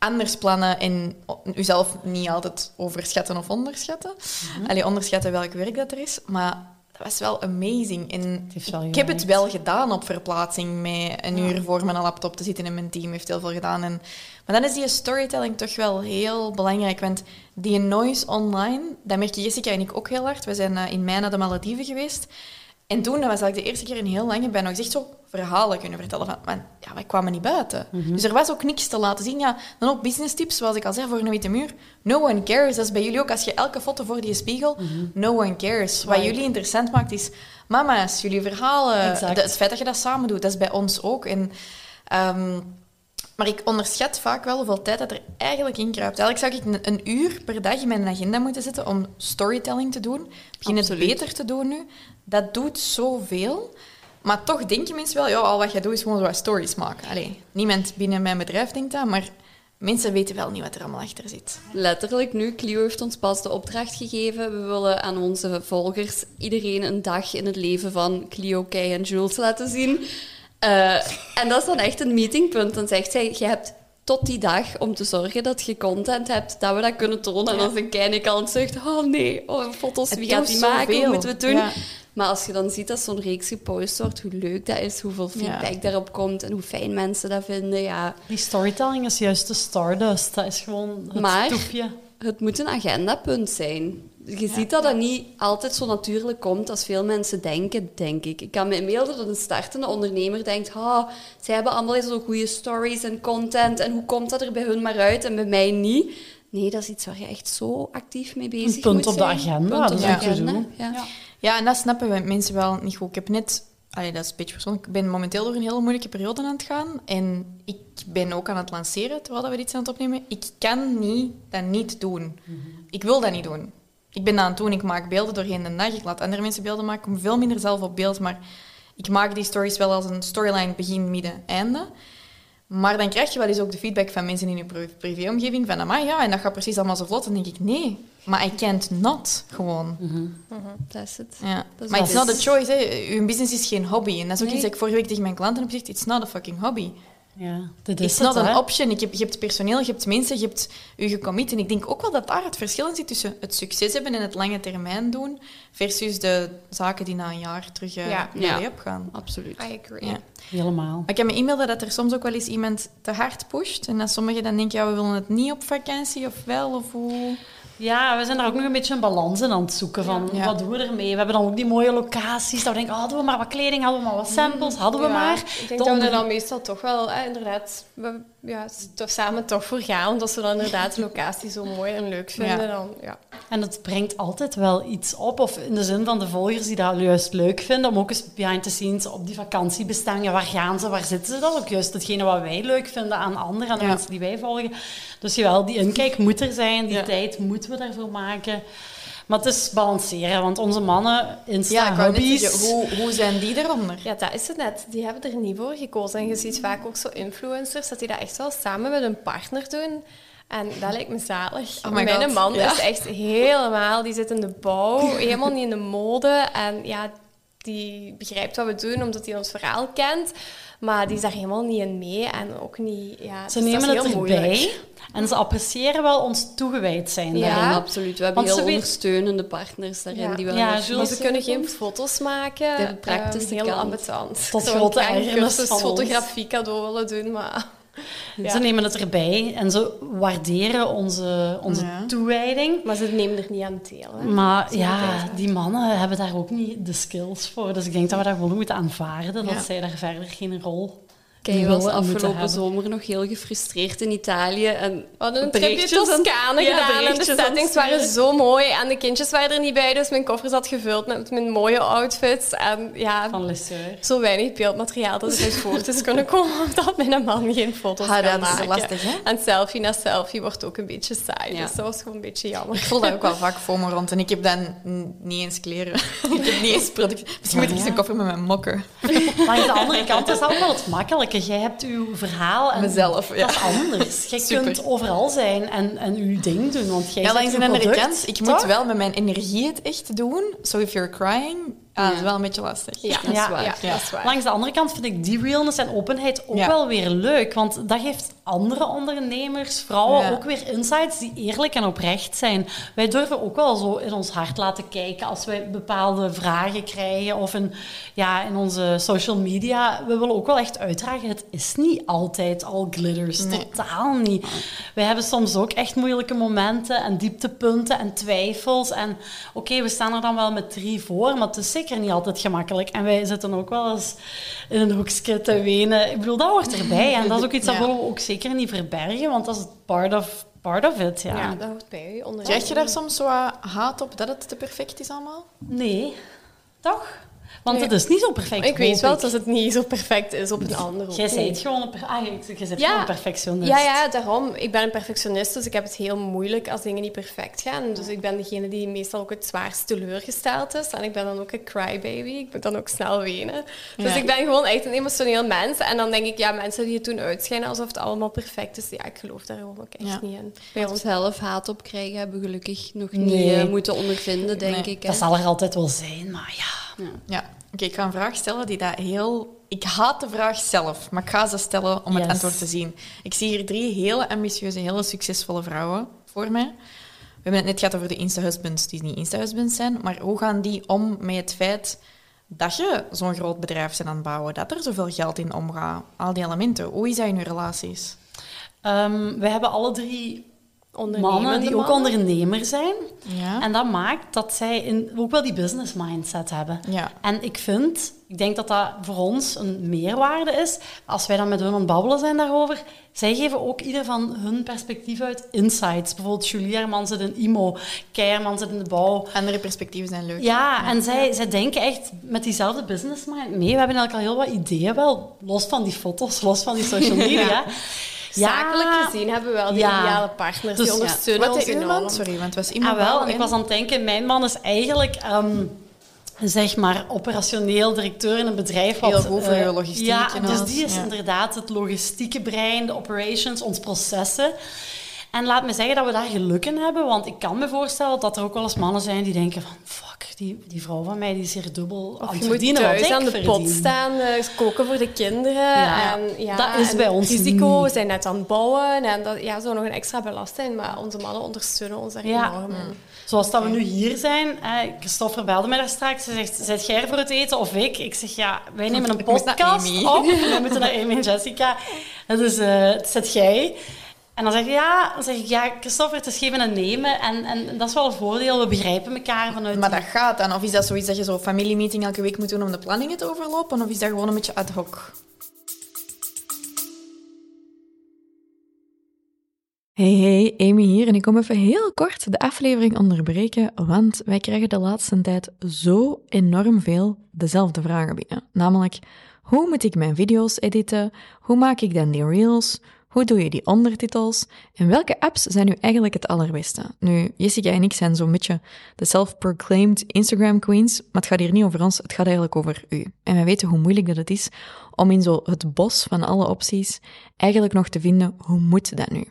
Anders plannen en uzelf niet altijd overschatten of onderschatten. Mhm. Allee, onderschatten welk werk dat er is. Maar dat was wel amazing. En wel ik heb het wel gedaan op verplaatsing, met een uur voor mijn laptop te zitten en mijn team heeft heel veel gedaan. En, maar dan is die storytelling toch wel heel belangrijk, want die noise online, dat merken Jessica en ik ook heel hard. We zijn eh, in mei naar de Malediven geweest. En toen, dat was eigenlijk de eerste keer in heel lang, ik nog echt zo verhalen kunnen vertellen. Van, man, ja, wij kwamen niet buiten. Dus er was ook niks te laten zien. Ja, dan ook business tips, zoals ik al zei, voor een witte muur. No one cares. Dat is bij jullie ook. Als je elke foto voor die spiegel, no one cares. Wat jullie interessant maakt, is mama's, jullie verhalen. De- het feit dat je dat samen doet, dat is bij ons ook. En, ehm, maar ik onderschat vaak wel hoeveel tijd dat er eigenlijk in kruipt. Eigenlijk zou ik een, een uur per dag in mijn agenda moeten zetten om storytelling te doen. Begin het beter te doen nu. Dat doet zoveel. Maar toch denken mensen wel, ja, al wat je doet is gewoon zo wat stories maken. Allee, niemand binnen mijn bedrijf denkt dat, maar mensen weten wel niet wat er allemaal achter zit. Letterlijk nu, Clio heeft ons pas de opdracht gegeven. We willen aan onze volgers iedereen een dag in het leven van Clio, Kei en Jules laten zien. Eh, en dat is dan echt een meetingpunt. Dan zegt zij, je hebt tot die dag om te zorgen dat je content hebt, dat we dat kunnen tonen. En dan zijn Kei en ik al aan het zuchten, oh nee, oh, foto's, Het wie gaat die maken, hoe moeten we het doen? Ja. Maar als je dan ziet dat zo'n reeks gepost wordt, hoe leuk dat is, hoeveel feedback daarop komt en hoe fijn mensen dat vinden, ja... Die storytelling is juist de stardust. Dat is gewoon het Maar-. Het moet een agendapunt zijn. Je ziet dat dat niet altijd zo natuurlijk komt als veel mensen denken, denk ik. Ik kan me inbeelden dat een startende ondernemer denkt, ah, zij hebben allemaal zo goede stories en content en hoe komt dat er bij hun maar uit en bij mij niet? Nee, dat is iets waar je echt zo actief mee bezig punt moet op de zijn. agenda, Punt dat op is de agenda, doen. Ja. Ja. Ja, en dat snappen we mensen wel niet goed. Ik heb net... Allee, dat is een beetje persoonlijk. Ik ben momenteel door een hele moeilijke periode aan het gaan. En ik ben ook aan het lanceren, terwijl we dit zijn aan het opnemen. Ik kan niet dat niet doen. Ik wil dat niet doen. Ik ben dat aan het doen. Ik maak beelden doorheen de dag. Ik laat andere mensen beelden maken. Ik kom veel minder zelf op beeld. Maar ik maak die stories wel als een storyline begin, midden, einde. Maar dan krijg je wel eens ook de feedback van mensen in je pri- privéomgeving van, amai, ja, en dat gaat precies allemaal zo vlot. Dan denk ik, nee, maar I can't not, gewoon. Dat is het. Ja. Dat is maar it's not a is. choice. Hè. Uw business is geen hobby. En dat is ook Nee. iets dat ik vorige week tegen mijn klanten heb gezegd. It's not a fucking hobby. Ja, is not an option. Ik heb, je hebt personeel, je hebt mensen, je hebt je gecommit. En ik denk ook wel dat daar het verschil in zit tussen het succes hebben en het lange termijn doen versus de zaken die na een jaar terug uh, Ja. Ja. ja. gaan. Absoluut. I agree. Ja. Helemaal. Maar ik heb me inbeelden dat er soms ook wel eens iemand te hard pusht. En dat sommigen dan denken, ja, we willen het niet op vakantie of wel, of hoe... Ja, we zijn daar ook nog een beetje een balans in aan het zoeken. Van, Ja. Wat doen we ermee? We hebben dan ook die mooie locaties. Dat we denken, oh, hadden we maar wat kleding, hadden we maar wat samples, hadden we Ja, maar. Ik denk De dat we dan meestal toch wel, eh, inderdaad, we, ja, toch samen toch voor gaan. Want als we dan inderdaad de locatie zo mooi en leuk vinden, Ja. dan ja. En het brengt altijd wel iets op. Of in de zin van de volgers die dat juist leuk vinden. Om ook eens behind the scenes op die vakantiebestemmingen. Waar gaan ze? Waar zitten ze? Dat is ook juist hetgene wat wij leuk vinden aan anderen. Aan de Ja. mensen die wij volgen. Dus jawel, die inkijk moet er zijn. Die tijd moeten we daarvoor maken. Maar het is balanceren. Want onze mannen, Ja, Insta-hobby's... zeggen, hoe, hoe zijn die eronder? Ja, dat is het net. Die hebben er niet voor gekozen. En je ziet vaak ook zo influencers, dat die dat echt wel samen met een partner doen. En dat lijkt me zalig. Oh my Mijn God, man ja. is echt helemaal... Die zit in de bouw, helemaal niet in de mode. En ja, die begrijpt wat we doen, omdat hij ons verhaal kent. Maar die is daar helemaal niet in mee en ook niet... Ja, Ze dus nemen het heel erbij moeilijk. en ze appreciëren wel ons toegewijd zijn. Ja. daarin. Ja, absoluut. We hebben Want heel ondersteunende partners daarin Ja. die wel Ja, Maar ze kunnen geen foto's maken. De praktische Ehm, heel kant. ambetant. Tot grote ergernis cursus van ons. fotografie cadeau willen doen, maar... Ja. Ze nemen het erbij en ze waarderen onze, onze Ja. toewijding. Maar ze nemen er niet aan deel. Hè. Maar Zo ja, die mannen hebben daar ook niet de skills voor. Dus ik denk dat we daar gewoon moeten aanvaarden dat zij daar verder geen rol Kijk, was afgelopen zomer nog heel gefrustreerd in Italië. En We hadden een tripje Toscane Ja, gedaan en de settings waren zo mooi. En de kindjes waren er niet bij, dus mijn koffer zat gevuld met mijn mooie outfits. En ja, van Lesseur. zo weinig beeldmateriaal dat er uit voort is kunnen komen, omdat mijn man geen foto's Ah, kan dat is maken. lastig, hè? En selfie na selfie wordt ook een beetje saai, Ja. dus dat was gewoon een beetje jammer. Ik voel daar ook wel vaak FOMO rond. En ik heb dan niet eens kleren. ik heb niet eens product. Misschien moet ik eens een koffer met mijn mokken. Maar aan de andere kant is dat wel het Jij hebt uw verhaal en Mezelf, ja. dat is anders. Jij Super. kunt overal zijn en, en uw ding doen, want jij Ja, langs product, kant, ik moet wel met mijn energie het echt doen. So if you're crying, ah, dat is wel een beetje lastig. Ja, dat is Ja. waar. Ja, Ja. dat is waar. Langs de andere kant vind ik die realness en openheid ook Ja. wel weer leuk. Want dat geeft andere ondernemers, vrouwen, Ja. ook weer insights die eerlijk en oprecht zijn. Wij durven ook wel zo in ons hart laten kijken als wij bepaalde vragen krijgen of in, ja, in onze social media. We willen ook wel echt uitdragen, het is niet altijd al glitters. Nee. Totaal niet. Wij hebben soms ook echt moeilijke momenten en dieptepunten en twijfels. En oké, we staan er dan wel met drie voor, maar het is zeker niet altijd gemakkelijk. En wij zitten ook wel eens in een hoekje te wenen. Ik bedoel, dat hoort erbij. En dat is ook iets dat Ja. we ook zeker niet verbergen, want dat is part of, part of it. Ja. Ja, dat hoort bij u. onder- Krijg je daar soms zo wat haat op dat het te perfect is allemaal? Nee, toch? Want Nee. het is niet zo perfect. Ik weet wel ik. dat het niet zo perfect is op een ander. Jij niet. het gewoon een, per- ah, je, je zit Ja. gewoon een perfectionist. Ja, ja, daarom. Ik ben een perfectionist, dus ik heb het heel moeilijk als dingen niet perfect gaan. Dus ik ben degene die meestal ook het zwaarst teleurgesteld is. En ik ben dan ook een crybaby. Ik moet dan ook snel wenen. Dus Ja. ik ben gewoon echt een emotioneel mens. En dan denk ik, ja, mensen die het doen uitschijnen alsof het allemaal perfect is, ja, ik geloof daar gewoon ook echt Ja. niet in. Bij ons zelf haat op krijgen hebben we gelukkig nog Nee. niet eh, moeten ondervinden, denk Nee, ik. hè. Dat zal er altijd wel zijn, maar ja. Ja. Oké, ik ga een vraag stellen die dat heel... Ik haat de vraag zelf, maar ik ga ze stellen om het antwoord te zien. Ik zie hier drie hele ambitieuze, hele succesvolle vrouwen voor mij. We hebben het net gehad over de Insta-husbands die niet Insta-husbands zijn, maar hoe gaan die om met het feit dat je zo'n groot bedrijf bent aan het bouwen, dat er zoveel geld in omgaat, al die elementen. Hoe is dat in je relaties? Ehm, we hebben alle drie mannen die ook mannen. ondernemer zijn. Ja. En dat maakt dat zij in, ook wel die business mindset hebben. Ja. En ik vind, ik denk dat dat voor ons een meerwaarde is. Als wij dan met hun aan het babbelen zijn daarover, zij geven ook ieder van hun perspectief uit insights. Bijvoorbeeld Julie Herman zit in IMO, Keierman zit in de bouw. Andere perspectieven zijn leuk. Ja, en zij, zij denken echt met diezelfde business mind mee. We hebben eigenlijk al heel wat ideeën wel, los van die foto's, los van die social media. Zakelijk gezien hebben we wel de Ja. ideale partners. Dus die ja. ondersteunen Wat ons is uw enorm. man? Sorry, want het was iemand Ah, wel. ik was aan het denken, mijn man is eigenlijk... ehm, zeg maar operationeel directeur in een bedrijf. Heel wat, goed voor eh, je logistiek Ja, dus die is ja. inderdaad het logistieke brein, de operations, ons processen. En laat me zeggen dat we daar geluk in hebben, want ik kan me voorstellen dat er ook wel eens mannen zijn die denken van fuck, die, die vrouw van mij die is hier dubbel aan Of je moet thuis aan de pot staan, eh, koken voor de kinderen. Ja, en, ja, dat is en bij ons risico, niet. we zijn net aan het bouwen. En dat ja, zou nog een extra belasting, maar onze mannen ondersteunen ons daar Ja. enorm in. Zoals dat we nu hier zijn. Eh, Christopher belde mij daar straks. Ze zegt, zet jij er voor het eten of ik? Ik zeg, ja, wij nemen een podcast Amy. op. Wij moeten naar Amy en Jessica. Dus eh, zet jij. En dan zeg je, ja, dan zeg ik, ja, Christopher, het is geven en nemen. En, en dat is wel een voordeel. We begrijpen elkaar vanuit... Maar dat gaat dan? Of is dat zoiets dat je zo'n familiemeeting elke week moet doen om de planningen te overlopen? Of is dat gewoon een beetje ad hoc? Hey, hey, Amy hier en ik kom even heel kort de aflevering onderbreken, want wij krijgen de laatste tijd zo enorm veel dezelfde vragen binnen. Namelijk, hoe moet ik mijn video's editen? Hoe maak ik dan die reels? Hoe doe je die ondertitels? En welke apps zijn nu eigenlijk het allerbeste? Nu, Jessica en ik zijn zo'n beetje de self-proclaimed Instagram queens, maar het gaat hier niet over ons, het gaat eigenlijk over u. En wij weten hoe moeilijk dat het is om in zo het bos van alle opties eigenlijk nog te vinden, hoe moet dat nu?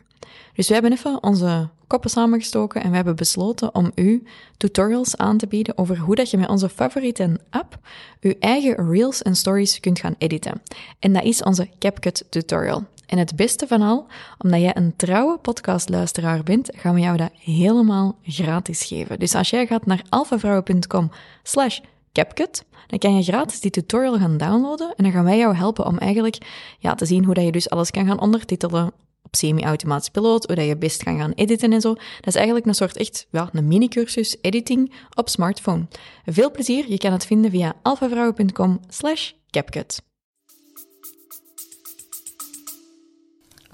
Dus we hebben even onze koppen samengestoken en we hebben besloten om u tutorials aan te bieden over hoe dat je met onze favoriete app je eigen reels en stories kunt gaan editen. En dat is onze CapCut tutorial. En het beste van al, omdat jij een trouwe podcastluisteraar bent, gaan we jou dat helemaal gratis geven. Dus als jij gaat naar alfavrouwen.com slash CapCut, dan kan je gratis die tutorial gaan downloaden en dan gaan wij jou helpen om eigenlijk ja, te zien hoe dat je dus alles kan gaan ondertitelen op semi-automatisch piloot, hoe dat je best kan gaan editen en zo. Dat is eigenlijk een soort echt ja, een mini-cursus editing op smartphone. Veel plezier, je kan het vinden via alfavrouwen.com slash CapCut.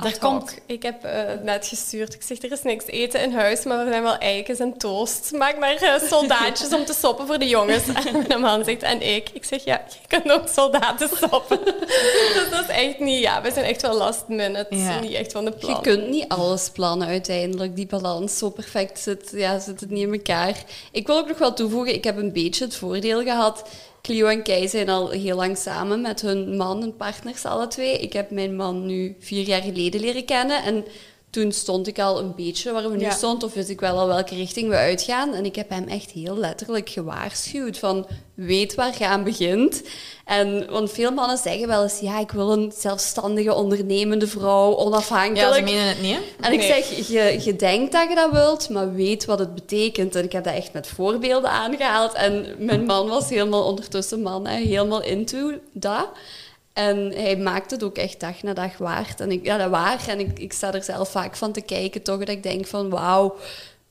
Er komt... Ik heb eh, net gestuurd. Ik zeg, er is niks eten in huis, maar er zijn wel eikens en toast. Maak maar eh, soldaatjes om te soppen voor de jongens. En mijn man zegt, en ik? Ik zeg, ja, je kan ook soldaten soppen. dus dat is echt niet... Ja, we zijn echt wel last minute. Ja. Niet echt van de plan. Je kunt niet alles plannen uiteindelijk. Die balans zo perfect zit, ja, zit het niet in elkaar. Ik wil ook nog wel toevoegen, ik heb een beetje het voordeel gehad. Clio en Kei zijn al heel lang samen met hun man en partners alle twee. Ik heb mijn man nu vier jaar geleden leren kennen en toen stond ik al een beetje waar we nu Ja. stond, of wist ik wel al welke richting we uitgaan. En ik heb hem echt heel letterlijk gewaarschuwd van weet waar je aan begint. En, want veel mannen zeggen wel eens, ja, ik wil een zelfstandige, ondernemende vrouw, onafhankelijk. Ja, ze menen het niet, hè? En ik zeg, je, je denkt dat je dat wilt, maar weet wat het betekent. En ik heb dat echt met voorbeelden aangehaald. En mijn man was helemaal ondertussen man, hè, helemaal into dat. En hij maakt het ook echt dag na dag waard. En ik, ja, dat waar. En ik, ik sta er zelf vaak van te kijken, toch, dat ik denk van, wauw,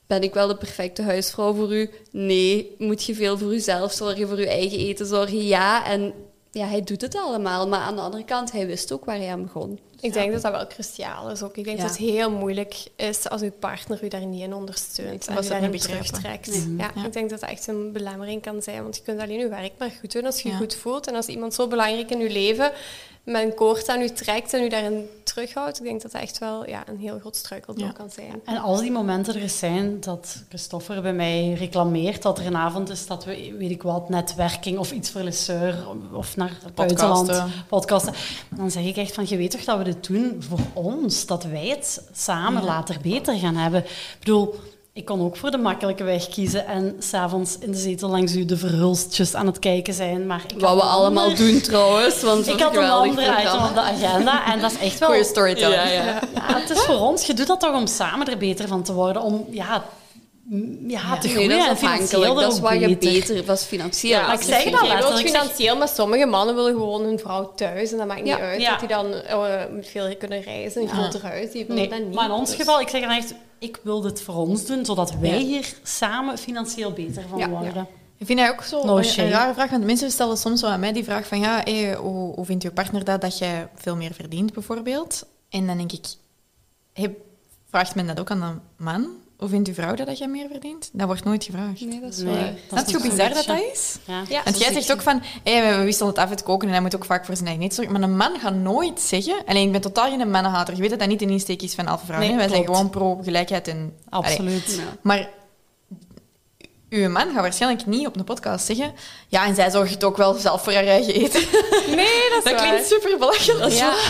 ben ik wel de perfecte huisvrouw voor u? Nee. Moet je veel voor uzelf zorgen, voor uw eigen eten zorgen? Ja. En ja, hij doet het allemaal. Maar aan de andere kant, hij wist ook waar hij aan begon. Ik denk dat dat wel cruciaal is ook. Ik denk Ja. dat het heel moeilijk is als uw partner u daar niet in ondersteunt en was u het daarin terugtrekt. Ja, Ja. ik denk dat dat echt een belemmering kan zijn, want je kunt alleen je werk maar goed doen als je je Ja. goed voelt. En als iemand zo belangrijk in je leven met een koord aan u trekt en u daarin terughoudt, ik denk dat dat echt wel ja, een heel groot struikelblok Ja. kan zijn. En als die momenten er zijn dat Christopher bij mij reclameert dat er een avond is dat we, weet ik wat, netwerking of iets voor Lesseur of naar het buitenland, podcasten, dan zeg ik echt van, je weet toch dat we dit doen voor ons, dat wij het samen later beter gaan hebben. Ik bedoel, ik kon ook voor de makkelijke weg kiezen en s'avonds in de zetel langs u de verhulstjes aan het kijken zijn, maar ik Wat had we allemaal ander- doen trouwens. Want Ik had een ander item op de agenda en dat is echt wel... Goeie storytelling. Ja, ja. Ja, het is voor ons. Je doet dat toch om samen er beter van te worden. Om ja, ja, te Nee, groeien dat is en afhankelijk. financieel Dat is wat je beter. was financieel. Ja, maar ik zeg je- dat Je wilt financieel, maar sommige mannen willen gewoon hun vrouw thuis. En dat maakt Ja. niet uit Ja. dat die dan eh, veel kunnen reizen, een Ja. groter huis. Die willen dat Nee, niet. maar in ons Dus- geval, ik zeg dan echt, ik wil dit voor ons doen, zodat wij hier samen financieel beter van worden. Ik vind dat ook zo No een, rare vraag, want mensen stellen soms zo aan mij die vraag van, ja, hé, hoe, hoe vindt je partner dat, dat jij veel meer verdient, bijvoorbeeld? En dan denk ik, hey, vraagt men dat ook aan een man? Hoe vindt uw vrouw dat, dat jij meer verdient? Dat wordt nooit gevraagd. Nee, dat is Nee, waar. dat Snap is je hoe bizar dat dat is? Ja. Ja. Want jij zegt ook van, hé, we wisselen het af het koken en hij moet ook vaak voor zijn eigen eten zorgen. Maar een man gaat nooit zeggen, alleen ik ben totaal geen mannenhater. Je weet dat dat niet een insteek is van Alpha Vrouw. Nee, hè? Wij zijn gewoon pro gelijkheid en... Absoluut. Ja. Maar uw man gaat waarschijnlijk niet op een podcast zeggen... Ja, en zij zorgt ook wel zelf voor haar eigen eten. Nee, dat is Dat waar. klinkt super belachelijk. Ja.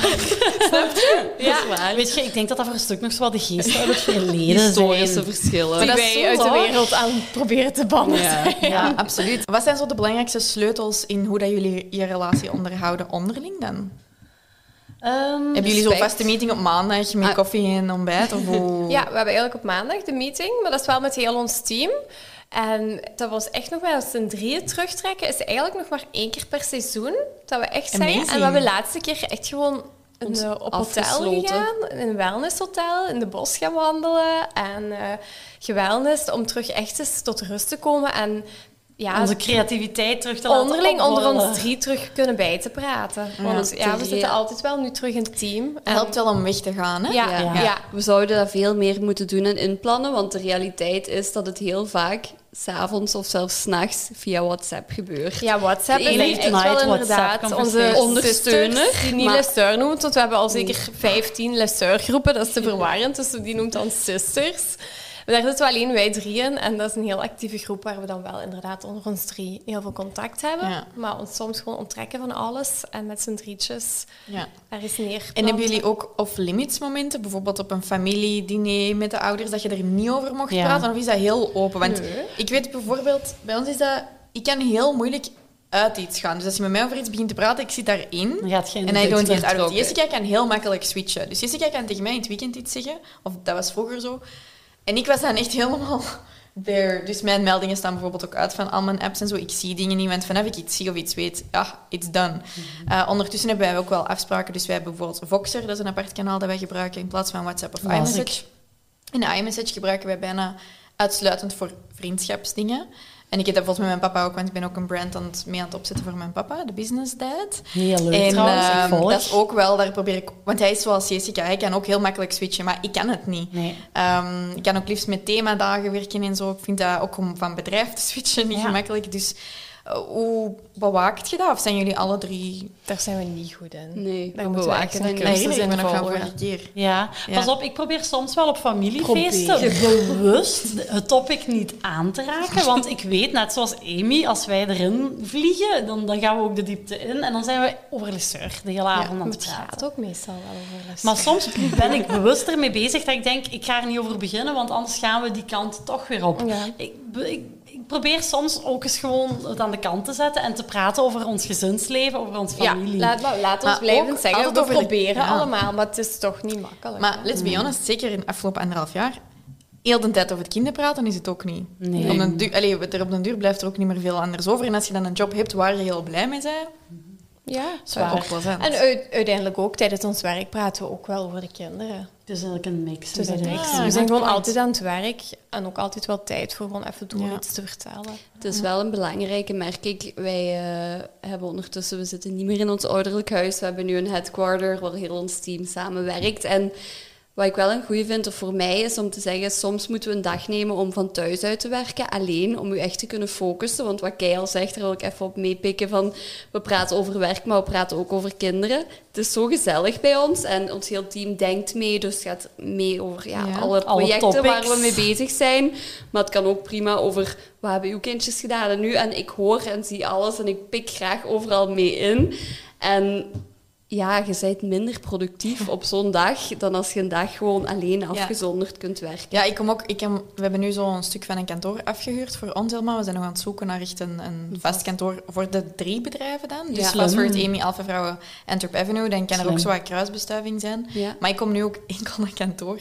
Ja. Weet je, ik denk dat dat voor een stuk nog zo wat de geesten uit het verleden Historische zijn. verschillen. Die dat is wij uit de waar. wereld aan proberen te bannen Ja. absoluut. Wat zijn zo de belangrijkste sleutels in hoe dat jullie je relatie onderhouden onderling dan? Ehm, Hebben jullie zo'n vaste meeting op maandag met Ah. koffie en ontbijt? Of hoe... Ja, we hebben eigenlijk op maandag de meeting, maar dat is wel met heel ons team. En dat was echt nog wel eens een drieën terugtrekken. Is eigenlijk nog maar één keer per seizoen dat we echt zijn. Amazing. En we hebben de laatste keer echt gewoon een, eh, op hotel gegaan. In een wellnesshotel, in de bos gaan wandelen. En gewellness om terug echt eens tot rust te komen. En ja, onze creativiteit terug te laten onderling onder ons drie terug kunnen bij te praten. Want ja, we te zitten altijd wel nu terug in het team. Het helpt wel om weg te gaan, hè? Ja, Ja. ja. We zouden dat veel meer moeten doen en inplannen, want de realiteit is dat het heel vaak s'avonds of zelfs s'nachts via WhatsApp gebeurt. Ja, WhatsApp is echt wel inderdaad WhatsApp onze. Ondersteuner, die niet Lesseur noemt, want we hebben al zeker 15 Lesseur-groepen, dat is te verwarrend, dus die noemt dan sisters. Daar zitten we alleen wij drieën. En dat is een heel actieve groep waar we dan wel inderdaad onder ons drie heel veel contact hebben. Ja. Maar ons soms gewoon onttrekken van alles. En met z'n drietjes Ja. er is neer. En hebben jullie ook off-limits momenten? Bijvoorbeeld op een familiediner met de ouders, dat je er niet over mocht Ja. praten? Of is dat heel open? Want Nee. ik weet bijvoorbeeld, bij ons is dat... Ik kan heel moeilijk uit iets gaan. Dus als je met mij over iets begint te praten, ik zit daarin. Geen En don't get out. vertrokken. Jessica kan heel makkelijk switchen. Dus Jessica kan tegen mij in het weekend iets zeggen. Of dat was vroeger zo. En ik was dan echt helemaal there. Dus mijn meldingen staan bijvoorbeeld ook uit van al mijn apps en zo. Ik zie dingen niet, want vanaf ik iets zie of iets weet, ja, it's done. Eh, ondertussen hebben wij ook wel afspraken. Dus wij hebben bijvoorbeeld Voxer, dat is een apart kanaal dat wij gebruiken in plaats van WhatsApp of iMessage. En iMessage gebruiken wij bijna uitsluitend voor vriendschapsdingen. En ik heb dat volgens met mijn papa ook, want ik ben ook een brand aan het, mee aan het opzetten voor mijn papa, de Business Dad. Heel leuk En trouwens, ehm, dat is ook wel, daar probeer ik... Want hij is zoals Jessica, hij kan ook heel makkelijk switchen, maar ik kan het niet. Nee. Ehm, ik kan ook liefst met themadagen werken en zo. Ik vind dat ook om van bedrijf te switchen niet Ja. gemakkelijk. Dus hoe bewaakt je dat? Of zijn jullie alle drie... Daar zijn we niet goed in. Nee, daar we we bewaken. Nee, cursus me in nog van volgen. vorige keer. Ja, Ja. pas op, ik probeer soms wel op familiefeesten bewust het topic niet aan te raken. Want ik weet, net zoals Amy, als wij erin vliegen, dan, dan gaan we ook de diepte in. En dan zijn we over Lesseur de hele avond aan het het praten. gaat ook meestal wel over les. Maar soms ben ik bewust ermee bezig dat ik denk, ik ga er niet over beginnen, want anders gaan we die kant toch weer op. Ja. Ik probeer soms ook eens gewoon het aan de kant te zetten en te praten over ons gezinsleven, over onze ja, familie. laat, maar laat ons Maar blijven ook zeggen. altijd We de- proberen ja. allemaal, maar het is toch niet makkelijk. Maar let's be honest, zeker in de afgelopen anderhalf jaar... Heel de tijd over het kinderen praten is het ook niet. Nee. Op den duur, allee, er op den duur blijft er ook niet meer veel anders over. En als je dan een job hebt waar je heel blij mee bent, ja. En uit- uiteindelijk ook tijdens ons werk praten we ook wel over de kinderen. Het is eigenlijk een mix. Het is een mix. Ja, we zijn gewoon point. altijd aan het werk en ook altijd wel tijd voor gewoon even door Ja. iets te vertellen. Het is wel een belangrijke, merk ik. Wij eh, hebben ondertussen, we zitten niet meer in ons ouderlijk huis. We hebben nu een headquarter waar heel ons team samenwerkt. En wat ik wel een goede vind, of voor mij, is om te zeggen, soms moeten we een dag nemen om van thuis uit te werken, alleen, om u echt te kunnen focussen. Want wat Kei al zegt, daar wil ik even op meepikken van, we praten over werk, maar we praten ook over kinderen. Het is zo gezellig bij ons en ons heel team denkt mee, dus gaat mee over ja, Ja. alle Alle projecten waar we mee bezig zijn. Maar het kan ook prima over wat hebben uw kindjes gedaan en nu. En ik hoor en zie alles en ik pik graag overal mee in. En ja, je bent minder productief op zo'n dag dan als je een dag gewoon alleen afgezonderd kunt werken. Ja, ik kom ook, ik heb, we hebben nu zo een stuk van een kantoor afgehuurd voor ons helemaal. We zijn nog aan het zoeken naar echt een, een vast kantoor voor de drie bedrijven dan. Dus Ja. Glassword, Amy, Alpha Vrouwen, Antwerp Avenue. Dan kan er ook zo wat kruisbestuiving zijn. Ja. Maar ik kom nu ook enkel naar kantoor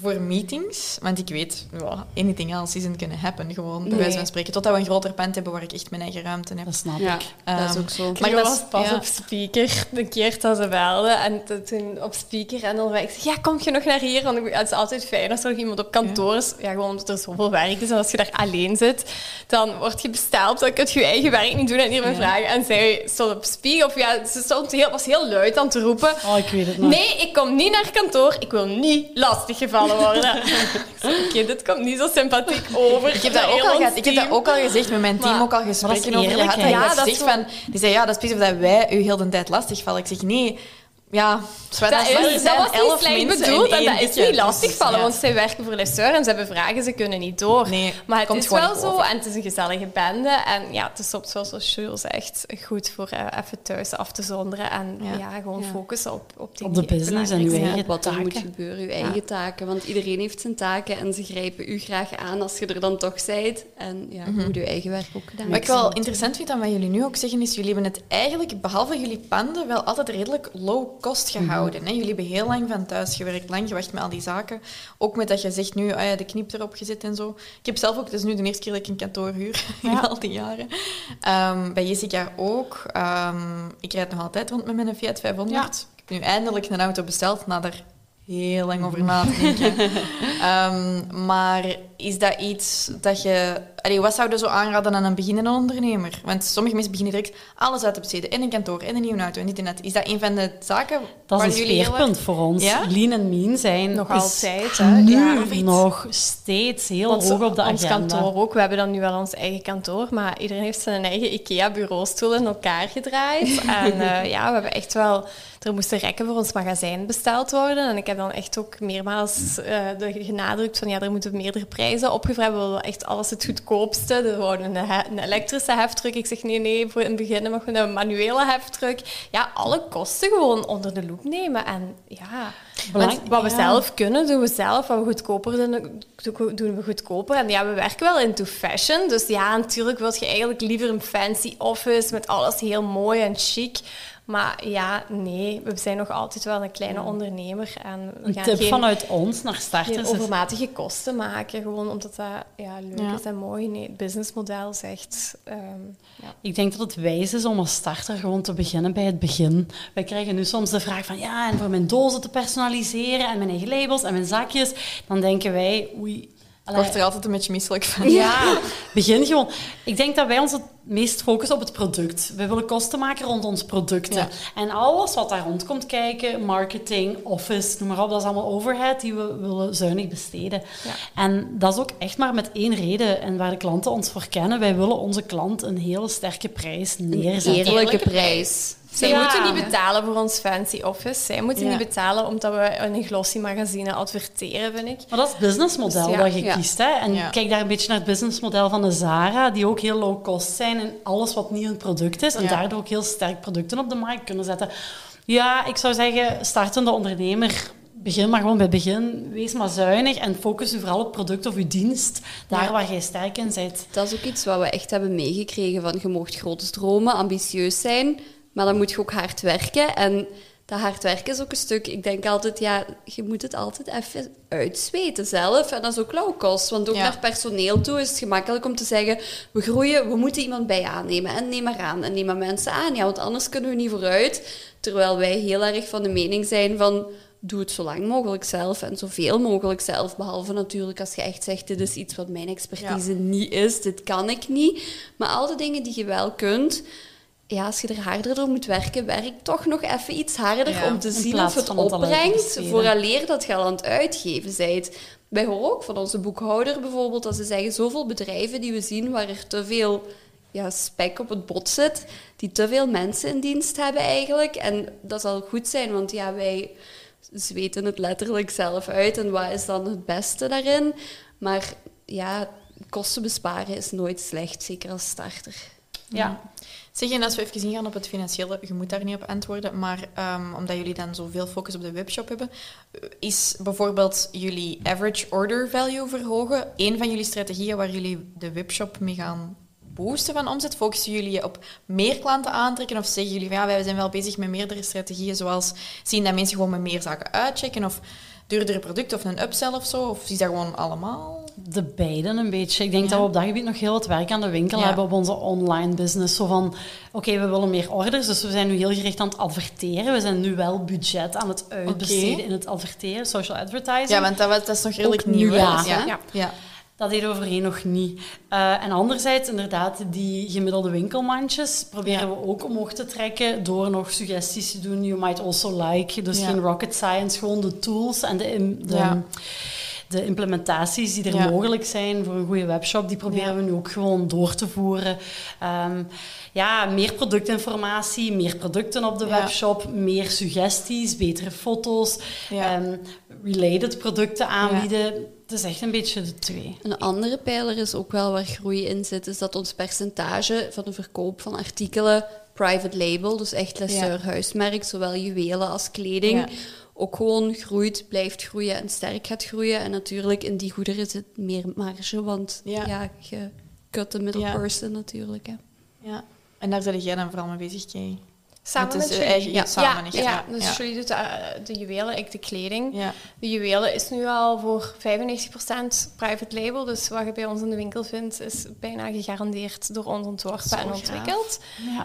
voor meetings. Want ik weet, ja, anything else isn't gonna happen. Gewoon, bij Nee. wijze van spreken. Totdat we een groter pand hebben waar ik echt mijn eigen ruimte heb. Dat snap Ja, ik. dat is Ehm, ook zo. Maar dat is- was pas ja. op speaker de keer dat ze belden. En to- toen op speaker en dan zei ik, ja, kom je nog naar hier? Want ik- het is altijd fijn als er nog iemand op kantoor is. Ja, gewoon omdat er zoveel werk is. En als je daar alleen zit, dan word je besteld. Dan kun je je eigen werk niet doen en hier vragen. En zij stond op speaker, of ja, ze stond heel, was heel luid aan te roepen. Oh, ik weet het nog. Nee, ik kom niet naar kantoor. Ik wil niet lastiggevallen. Ik zei, Oké, dit komt niet zo sympathiek over. Ik heb, dat ook al gehad, ik heb dat ook al gezegd met mijn team, Maar- ook al gesprekken over gehad. dat Ja, dat dat is van, die zei, ja, dat is precies of dat wij u heel de tijd lastigvallen. Ik zeg, nee, ja, Dat, als is, dat zijn was niet slecht bedoeld en dat is niet lastigvallen, Dus, ja. want zij werken voor Lesseur en ze hebben vragen, ze kunnen niet door. Nee, maar het komt is gewoon wel zo over. en het is een gezellige bende. En ja, het is soms wel zoals Jules zegt, goed voor eh, even thuis af te zonderen en Ja. ja. gewoon Ja. focussen op, op, Op de business en uw eigen wat er moet taken. gebeuren, uw eigen taken. Want iedereen heeft zijn taken en ze grijpen u graag aan als je er dan toch zijt. En ja, je moet je eigen werk ook gedaan Wat ik wel interessant vind aan wat jullie nu ook zeggen, is jullie hebben het eigenlijk, behalve jullie panden, wel altijd redelijk low cost gehouden. hè? Jullie hebben heel lang van thuis gewerkt, lang gewacht met al die zaken. Ook met dat je zegt nu, ah ja, de knip erop gezet en zo. Ik heb zelf ook, het is nu de eerste keer dat ik een kantoor huur, in al die jaren. Ehm, bij Jessica ook. Ehm, ik rijd nog altijd rond met mijn Fiat 500. Ik heb nu eindelijk een auto besteld, na daar heel lang over na te denken. Ehm, maar is dat iets dat je... Allee, wat zou je zo aanraden aan een beginnende ondernemer? Want sommige mensen beginnen direct alles uit te besteden. En een kantoor, en een nieuwe auto, en dit en dat. Is dat een van de zaken Dat waar is een speerpunt voor ons. Ja? Lean en mean zijn Nog is altijd, hè? nu Ja. nog steeds heel Ons, hoog op de ons agenda. kantoor ook. We hebben dan nu wel ons eigen kantoor, maar iedereen heeft zijn eigen IKEA-bureaustoel in elkaar gedraaid. en eh, ja, we hebben echt wel... Er moesten rekken voor ons magazijn besteld worden. En ik heb dan echt ook meermaals eh, de- genadrukt van ja, er moeten meerdere prijzen opgevraagd. We willen echt alles het goedkoopste. We wouden een, he- een elektrische heftruck. Ik zeg nee, nee, voor in het begin mag we een manuele heftruck. Ja, alle kosten gewoon onder de loep nemen. En ja... Belang- wat we ja. zelf kunnen, doen we zelf. Wat we goedkoper doen, doen we goedkoper. En ja, we werken wel into fashion. Dus ja, natuurlijk wil je eigenlijk liever een fancy office met alles heel mooi en chic. Maar ja, nee, we zijn nog altijd wel een kleine ondernemer. En we Een gaan tip geen, vanuit ons naar starters overmatige kosten maken. Gewoon omdat dat ja, leuk Ja. is en mooi. Nee, het businessmodel echt... ehm, ja. Ik denk dat het wijs is om als starter gewoon te beginnen bij het begin. Wij krijgen nu soms de vraag van ja, en voor mijn dozen te personaliseren en mijn eigen labels en mijn zakjes, dan denken wij, oei. Ik word er altijd een beetje misselijk van. Ja, begin gewoon. Ik denk dat wij ons het meest focussen op het product. We willen kosten maken rond ons producten. Ja. En alles wat daar rond komt kijken, marketing, office, noem maar op, dat is allemaal overhead die we willen zuinig besteden. Ja. En dat is ook echt maar met één reden en waar de klanten ons voor kennen. Wij willen onze klant een hele sterke prijs neerzetten. Eerlijke Eerlijke prijs. Zij Ja. moeten niet betalen voor ons fancy office. Zij moeten Ja. niet betalen omdat we in een glossy magazine adverteren, vind ik. Maar dat is het businessmodel Dus ja, dat je ja. kiest. Hè? En Ja. kijk daar een beetje naar het businessmodel van de Zara, die ook heel low cost zijn in alles wat niet een product is. En Ja. daardoor ook heel sterk producten op de markt kunnen zetten. Ja, ik zou zeggen, startende ondernemer, begin maar gewoon bij het begin. Wees maar zuinig en focus u vooral op product of uw dienst, daar Ja. waar jij sterk in bent. Dat is ook iets wat we echt hebben meegekregen van je moogt grote dromen, ambitieus zijn, maar dan moet je ook hard werken. En dat hard werken is ook een stuk, ik denk altijd, ja, je moet het altijd even uitzweten zelf. En dat is ook low cost, want ook Ja. naar personeel toe is het gemakkelijk om te zeggen, we groeien, we moeten iemand bij aannemen. En neem maar aan, en neem maar mensen aan, ja, want anders kunnen we niet vooruit. Terwijl wij heel erg van de mening zijn van, doe het zo lang mogelijk zelf en zoveel mogelijk zelf. Behalve natuurlijk als je echt zegt, dit is iets wat mijn expertise niet is, dit kan ik niet. Maar al de dingen die je wel kunt, ja, als je er harder door moet werken, werk toch nog even iets harder Ja, om te zien of het opbrengt, vooraleer dat je al aan het uitgeven bent. Wij horen ook van onze boekhouder bijvoorbeeld, dat ze zeggen, zoveel bedrijven die we zien waar er te veel ja, spek op het bot zit, die te veel mensen in dienst hebben eigenlijk. En dat zal goed zijn, want ja, wij zweten het letterlijk zelf uit. En wat is dan het beste daarin? Maar ja, kosten besparen is nooit slecht, zeker als starter. Ja. Zeg, en als we even ingaan op het financiële, je moet daar niet op antwoorden, maar ehm, omdat jullie dan zoveel focus op de webshop hebben, is bijvoorbeeld jullie average order value verhogen een van jullie strategieën waar jullie de webshop mee gaan boosten van omzet? Focussen jullie op meer klanten aantrekken of zeggen jullie van ja, wij zijn wel bezig met meerdere strategieën, zoals zien dat mensen gewoon met meer zaken uitchecken of duurdere producten of een upsell of zo? Of is dat gewoon allemaal? De beiden een beetje. Ik denk Ja. dat we op dat gebied nog heel wat werk aan de winkel Ja. hebben op onze online business. Zo van, oké, we willen meer orders, dus we zijn nu heel gericht aan het adverteren. We zijn nu wel budget aan het uitbesteden in het adverteren, social advertising. Ja, want dat, dat is nog redelijk nieuw. ja. ja. Dat deden we voorheen nog niet. Eh, en anderzijds, inderdaad, die gemiddelde winkelmandjes proberen we ook omhoog te trekken door nog suggesties te doen. You might also like. Dus geen rocket science, gewoon de tools en de, de, Ja. De implementaties die er Ja. mogelijk zijn voor een goede webshop. Die proberen Ja. we nu ook gewoon door te voeren. Ehm, ja, meer productinformatie, meer producten op de Ja. webshop, meer suggesties, betere foto's, Ja. ehm, related producten aanbieden. Het is echt een beetje de twee. Een andere pijler is ook wel waar groei in zit, is dat ons percentage van de verkoop van artikelen private label, dus echt Lesseur huismerk, zowel juwelen als kleding, Ja. Ook gewoon groeit, blijft groeien en sterk gaat groeien. En natuurlijk in die goederen zit meer marge, want Ja. ja, je cut the middle Ja. person natuurlijk. Hè. Ja, en daar ben jij dan vooral mee bezig, Kay. Samen met eh, jullie. eigen- ja, samen ja, dus Ja. jullie doet de, eh, de juwelen, ik de kleding. Ja. De juwelen is nu al voor 95% private label. Dus wat je bij ons in de winkel vindt, is bijna gegarandeerd door ons ontworpen Zo en ontwikkeld.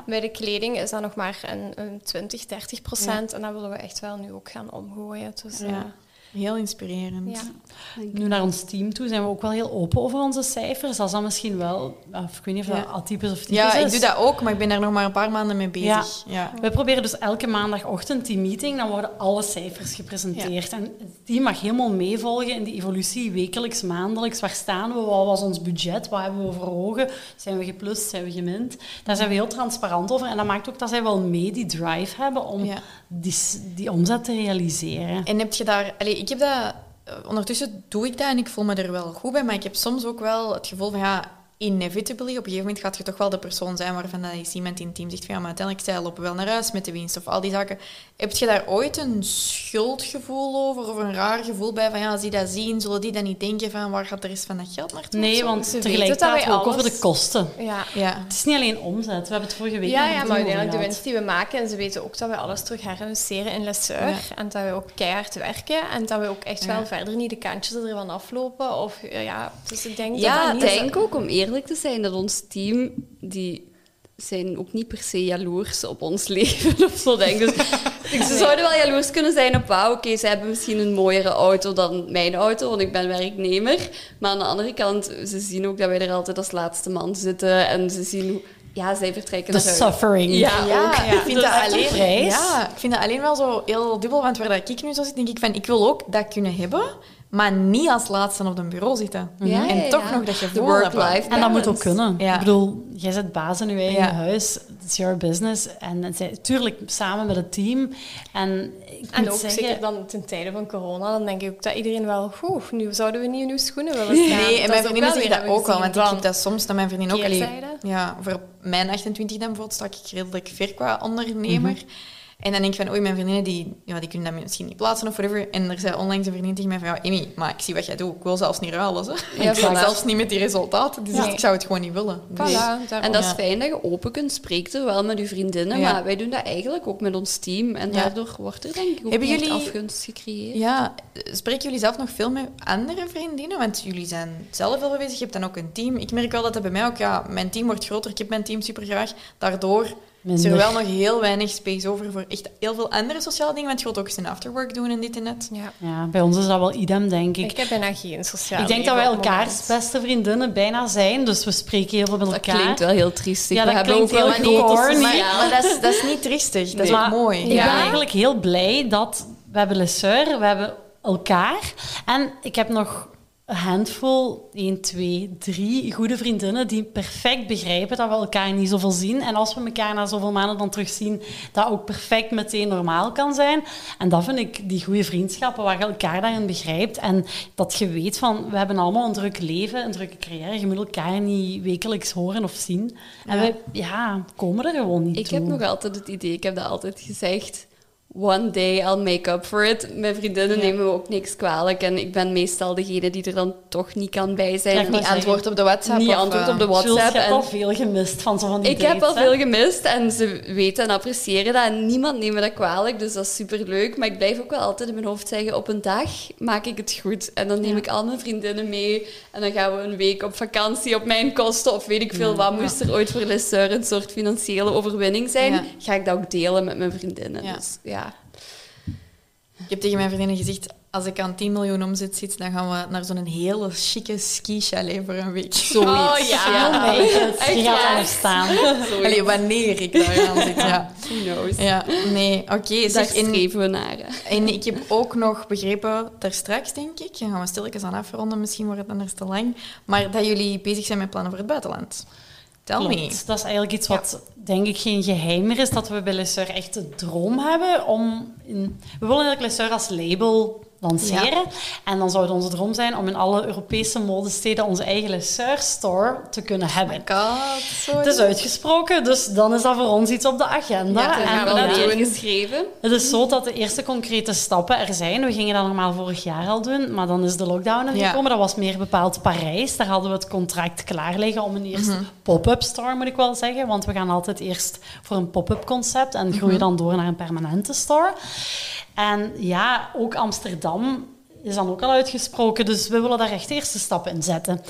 Bij de kleding is dat nog maar een, een 20, 30 procent. En dat willen we echt wel nu ook gaan omgooien. Dus, Ja. Heel inspirerend. Ja. Nu naar ons team toe zijn we ook wel heel open over onze cijfers. Dat is dan misschien wel, of ik weet niet of dat Ja. atypisch of typisch Ja, is. ik doe dat ook, maar ik ben daar nog maar een paar maanden mee bezig. Ja. We proberen dus elke maandagochtend die meeting, dan worden alle cijfers gepresenteerd. En het team mag helemaal meevolgen in die evolutie, wekelijks, maandelijks. Waar staan we? Wat was ons budget? Wat hebben we voor ogen? Zijn we geplust? Zijn we gemind? Daar zijn we heel transparant over. En dat maakt ook dat zij wel mee die drive hebben om Ja. die, die omzet te realiseren. En heb je daar... Allee, ik heb dat... eh, Ondertussen doe ik dat en ik voel me er wel goed bij, maar ik heb soms ook wel het gevoel van, ja, inevitably, op een gegeven moment gaat je toch wel de persoon zijn waarvan dat is iemand in het team zegt van, ja, maar uiteindelijk zij lopen wel naar huis met de winst of al die zaken. Heb je daar ooit een schuldgevoel over of een raar gevoel bij van, ja, als die dat zien, zullen die dan niet denken van, waar gaat de rest van dat geld naartoe? Nee, want Ze tegelijk weten dat praten we wij ook over alles- de kosten. Ja. Ja. Het is niet alleen omzet. We hebben het vorige week Ja, ja, maar uiteindelijk de winst die we maken. En ze weten ook dat we alles terug herinvesteren in Lesseur. Ja. En dat we ook keihard werken. En dat we ook echt Ja. wel verder niet de kantjes ervan aflopen. Of, eh, ja, dus ik denk Ja, dat niet zo- denk ook, om eerlijk te zijn, dat ons team, die zijn ook niet per se jaloers op ons leven of zo, denk ik. Dus, ze zouden wel jaloers kunnen zijn op, wauw, oké, ze hebben misschien een mooiere auto dan mijn auto, want ik ben werknemer. Maar aan de andere kant, ze zien ook dat wij er altijd als laatste man zitten en ze zien hoe... Ja, zij vertrekken De suffering. Ja, Ja, ook. ik vind Dat alleen, ja, ik vind dat alleen wel zo heel dubbel, want waar dat ik nu zo zit, denk ik van, ik wil ook dat kunnen hebben, maar niet als laatste op een bureau zitten. Ja, en ja, toch ja. nog dat De gevoel hebben. work-life En dat moet ook kunnen. Ja. Ik bedoel, jij zit baas in je eigen Ja. huis. Het is your business. En het zijn- tuurlijk samen met het team. En ik En moet ook zeggen... zeker dan ten tijde van corona, dan denk ik ook dat iedereen wel, oeh, nu zouden we niet in uw schoenen willen staan. Nee, en mijn vriendinnen wel zeggen dat ook wel, want ik heb dat soms dat mijn vriendin ook... allee, ja, voor mijn 28 dan bijvoorbeeld sta ik redelijk ver qua ondernemer. En dan denk ik van, oei, mijn vriendinnen die, ja, die kunnen dat misschien niet plaatsen of whatever. En er zei onlangs een vriendin tegen mij van, ja, Emmy, maar ik zie wat jij doet. Ik wil zelfs niet ruilen, hè. Ja, ik wil zelfs niet met die resultaten. Dus Nee. ik zou het gewoon niet willen. Dus- Voilà. En dat is fijn dat je open kunt spreken, wel met je vriendinnen, Ja. maar wij doen dat eigenlijk ook met ons team. En Ja. daardoor wordt er denk ik ook Hebben jullie- afgunst gecreëerd. Ja, spreken jullie zelf nog veel met andere vriendinnen? Want jullie zijn zelf wel bezig, je hebt dan ook een team. Ik merk wel dat dat bij mij ook, ja, mijn team wordt groter, ik heb mijn team super graag. Daardoor is Minder. er wel nog heel weinig space over voor echt heel veel andere sociale dingen. Want je wilt ook eens een afterwork doen en dit en dat. Ja. Ja, bij ons is dat wel idem, denk ik. Ik heb bijna geen sociaal Ik denk dat wij elkaars moment. beste vriendinnen bijna zijn. Dus we spreken heel veel met Dat elkaar. klinkt wel heel triestig. Ja, We dat hebben klinkt heel corny. Maar, sociale- maar dat, is, dat is niet triestig, dat is mooi. Ik ben eigenlijk heel blij dat we hebben Lesseur, we hebben elkaar. En ik heb nog een handvol, 1, 2, 3 goede vriendinnen die perfect begrijpen dat we elkaar niet zoveel zien. En als we elkaar na zoveel maanden dan terugzien, dat ook perfect meteen normaal kan zijn. En dat vind ik die goede vriendschappen, waar je elkaar daarin begrijpt. En dat je weet van, we hebben allemaal een druk leven, een drukke carrière. Je moet elkaar niet wekelijks horen of zien. En we ja, komen er gewoon niet Ik toe. heb nog altijd het idee, ik heb dat altijd gezegd. One day I'll make up for it. Mijn vriendinnen Ja. nemen me ook niks kwalijk. En ik ben meestal degene die er dan toch niet kan bij zijn. Ja, ik Niet zeggen. antwoord op de WhatsApp. niet antwoord eh, op de WhatsApp. hebt en- al veel gemist van zo van die Ik heb al veel gemist en ze weten en appreciëren dat. En niemand neemt me dat kwalijk, dus dat is superleuk. Maar ik blijf ook wel altijd in mijn hoofd zeggen, op een dag maak ik het goed. En dan neem Ja. ik al mijn vriendinnen mee. En dan gaan we een week op vakantie op mijn kosten. Of weet ik veel wat. Moest er ooit voor Lesseur een soort financiële overwinning zijn, ga ik dat ook delen met mijn vriendinnen. Dus ja. Ik heb tegen mijn vriendinnen gezegd, als ik aan 10 miljoen omzet zit, dan gaan we naar zo'n hele chique ski-chalet voor een week. Zoiets. Oh ja. Echt je gaat daar staan. Allee, wanneer ik daar aan zit, ja. Who knows. Ja, nee, oké. Daar zeg, en, streven we naar. hè. en ik heb ook nog begrepen, daar straks denk ik, dan gaan we stilletjes aan afronden, misschien wordt het anders te lang, maar dat jullie bezig zijn met plannen voor het buitenland. Tell me. Dat is eigenlijk iets wat, denk ik, geen geheim meer is. Dat we bij Lesseur echt de droom hebben om... In, we willen eigenlijk Lesseur als label lanceren. En dan zou het onze droom zijn om in alle Europese modesteden onze eigen Lesseur store te kunnen hebben. God, zo Het is uitgesproken, dus dan is dat voor ons iets op de agenda. Ja, dat en we doen- weer geschreven. Het is zo dat de eerste concrete stappen er zijn. We gingen dat normaal vorig jaar al doen, maar dan is de lockdown er Ja. gekomen. Dat was meer bepaald Parijs. Daar hadden we het contract klaar liggen om een eerste Mhm. pop-up store, moet ik wel zeggen. Want we gaan altijd eerst voor een pop-up concept en Mhm. groeien dan door naar een permanente store. En ja, ook Amsterdam is dan ook al uitgesproken. Dus we willen daar echt de eerste stappen in zetten.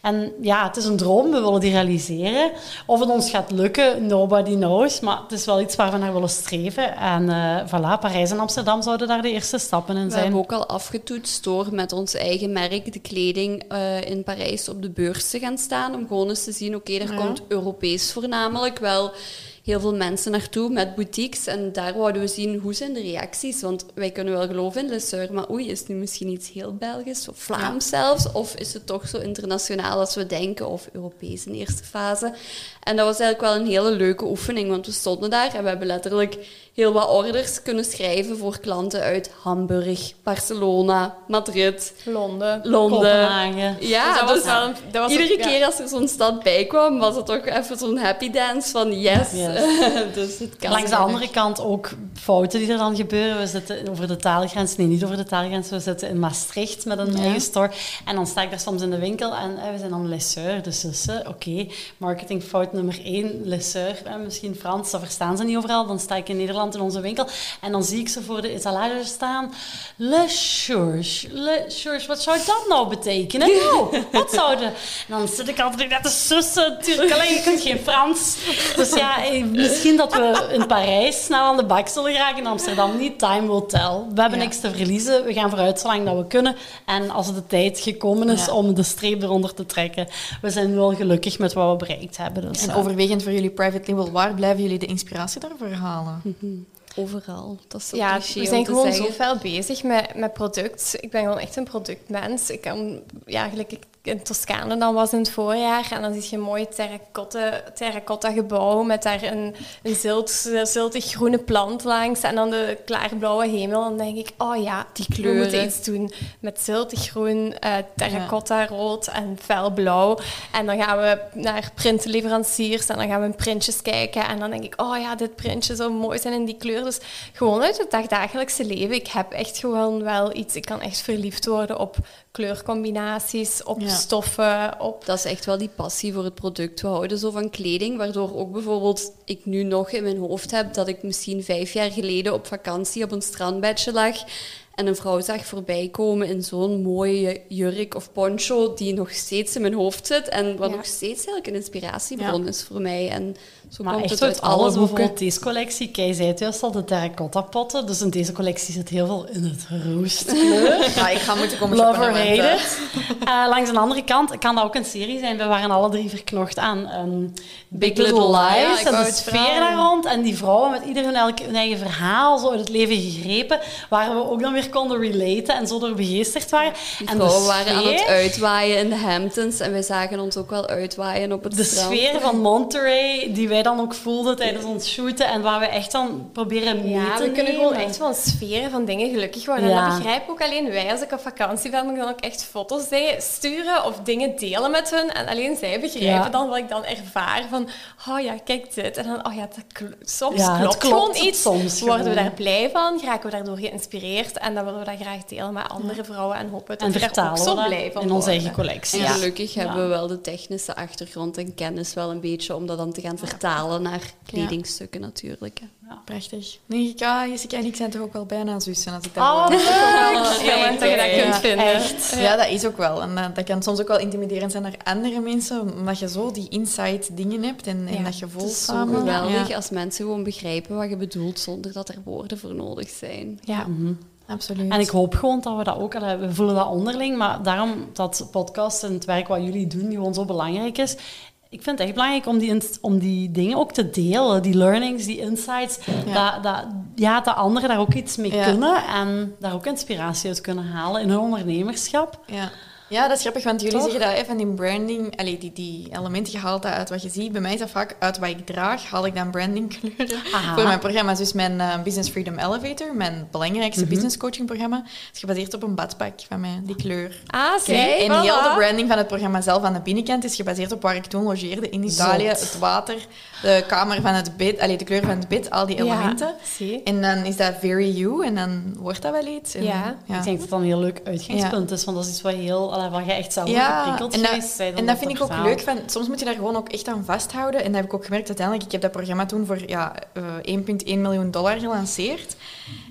En ja, het is een droom, we willen die realiseren. Of het ons gaat lukken, nobody knows. Maar het is wel iets waar we naar willen streven. En uh, voilà, Parijs en Amsterdam zouden daar de eerste stappen in We zijn. hebben ook al afgetoetst door met ons eigen merk de kleding uh, in Parijs op de beurs te gaan staan. Om gewoon eens te zien, oké, okay, er ja. komt Europees voornamelijk wel heel veel mensen naartoe met boutiques. En daar wouden we zien hoe zijn de reacties. Want wij kunnen wel geloven in Le Sœur, maar oei, is het nu misschien iets heel Belgisch of Vlaams ja. zelfs? Of is het toch zo internationaal als we denken? Of Europees in eerste fase? En dat was eigenlijk wel een hele leuke oefening, want we stonden daar en we hebben letterlijk heel wat orders kunnen schrijven voor klanten uit Hamburg, Barcelona, Madrid, Londen, Londen. Kopenhagen. Ja, dus dat was dus wel een, dat was iedere ook, ja. keer als er zo'n stad bij kwam, was het ook even zo'n happy dance van yes. Yes. dus het kan Langs de andere kant ook fouten die er dan gebeuren. We zitten over de taalgrens. Nee, niet over de taalgrens. We zitten in Maastricht met een Ja. eigen store. En dan sta ik daar soms in de winkel en eh, we zijn dan lesseur. Dus zussen, oké. Marketingfout nummer één, lesseur. Eh, misschien Frans, dat verstaan ze niet overal. Dan sta ik in Nederland in onze winkel en dan zie ik ze voor de etalage staan. Le Church. Le Church, wat zou dat nou betekenen? Nou, wat zou de... En dan zit ik altijd net te sussen. Natuurlijk, alleen je kunt geen Frans. Dus ja, eh, misschien dat we in Parijs snel aan de bak zullen geraken. In Amsterdam niet. Time will tell. We hebben Ja. niks te verliezen. We gaan vooruit zolang dat we kunnen. En als de tijd gekomen is Ja. om de streep eronder te trekken. We zijn wel gelukkig met wat we bereikt hebben. Dus, En overwegend voor jullie private label, waar blijven jullie de inspiratie daarvoor halen? Overal. Dat is Ja, cliché we zijn gewoon zo veel bezig met, met product. Ik ben gewoon echt een productmens. Ik kan, ja, gelijk ik in Toscane dan was in het voorjaar. En dan zie je een mooi terracotta, terracotta gebouw met daar een, een zilt, ziltig groene plant langs. En dan de klaarblauwe hemel. En dan denk ik, oh ja, Die we kleuren. moeten iets doen met ziltig groen, eh terracotta rood en felblauw. En dan gaan we naar printleveranciers en dan gaan we in printjes kijken. En dan denk ik, oh ja, dit printje zou mooi zijn in die kleur. Dus gewoon uit het dagdagelijkse leven. Ik heb echt gewoon wel iets. Ik kan echt verliefd worden op kleurcombinaties, op Ja. Stoffen, op... Dat is echt wel die passie voor het product. We houden zo van kleding, waardoor ook bijvoorbeeld ik nu nog in mijn hoofd heb dat ik misschien vijf jaar geleden op vakantie op een strandbedje lag en een vrouw zag voorbij komen in zo'n mooie jurk of poncho die nog steeds in mijn hoofd zit en wat Ja. nog steeds eigenlijk een inspiratiebron is voor mij. En zo maar komt echt het uit alle alles, bijvoorbeeld deze collectie. Kei zei het juist al, de terracotta potten. Dus in deze collectie zit heel veel in het roostkleur. Ja, ik ga moeten komen Love shoppen. or hè, want, hate eh, langs een andere kant kan dat ook een serie zijn. We waren alle drie verknocht aan ehm, Big, Little Little Lies. En de sfeer vragen. daar rond. En die vrouwen met ieder hun, elk- hun eigen verhaal zo uit het leven gegrepen. Waar we ook dan weer konden relaten en zo door begeesterd waren. Die en de vrouwen waren aan het uitwaaien in de Hamptons en wij zagen ons ook wel uitwaaien op het de strand. sfeer van Monterey, die wij dan ook voelden tijdens ons shooten en waar we echt dan proberen mee Ja, te we kunnen nemen. gewoon echt van sferen van dingen gelukkig worden. En dat begrijpen ook alleen wij. Als ik op vakantie ben, moet ik dan ook echt foto's sturen of dingen delen met hun. En alleen zij begrijpen Ja. dan wat ik dan ervaar van, oh ja, kijk dit. En dan, oh ja, dat kl- soms Ja, klopt, klopt gewoon iets. soms worden we daar blij van, raken we daardoor geïnspireerd. En dan willen we dat graag delen met andere vrouwen en hopen dat en we daar ook vertalen zo blij van in onze eigen collectie. En Ja. gelukkig hebben we wel de technische achtergrond en kennis wel een beetje om dat dan te gaan vertalen naar kledingstukken natuurlijk. hè. Prachtig. Nee, ik, ah, Jessica en ik zijn toch ook wel bijna zussen als ik dat Oh, hoor. Dat je dat Ja, kunt vinden. echt. Ja, dat is ook wel. En dat, dat kan soms ook wel intimiderend zijn naar andere mensen, omdat je zo die inside dingen hebt en, en Ja, dat je Het voelt is zo samen. geweldig Ja, als mensen gewoon begrijpen wat je bedoelt zonder dat er woorden voor nodig zijn. Ja. absoluut. En ik hoop gewoon dat we dat ook... allee, We voelen dat onderling, maar daarom dat podcast en het werk wat jullie doen gewoon zo belangrijk is. Ik vind het echt belangrijk om die, om die dingen ook te delen. Die learnings, die insights. Ja. Dat, dat, ja, dat anderen daar ook iets mee Ja. kunnen. En daar ook inspiratie uit kunnen halen in hun ondernemerschap. Ja. Ja, dat is grappig, want jullie Toch? zeggen dat even in branding, allee, die, die elementen gehaald uit wat je ziet. Bij mij is dat vaak uit wat ik draag, haal ik dan brandingkleuren Aha. voor mijn programma's. Dus mijn eh, Business Freedom Elevator, mijn belangrijkste business coaching programma, is gebaseerd op een badpak van mij, die kleur. Ah, zie. en voilà. heel de branding van het programma zelf aan de binnenkant is gebaseerd op waar ik toen logeerde in Italië. Zot. Het water, de kamer van het bed, allee, de kleur van het bed, al die elementen. Ja, zie. En dan is dat very you en dan wordt dat wel iets. En, Ja. Ik denk dat dat een heel leuk uitgangspunt is, want dat is iets wat, heel, allee, wat jij echt zelf Ja, geprikkeld en dat, en dat vind ik ook leuk. Van, soms moet je daar gewoon ook echt aan vasthouden. En dat heb ik ook gemerkt uiteindelijk. Ik heb dat programma toen voor ja, eh, 1,1 miljoen dollar gelanceerd.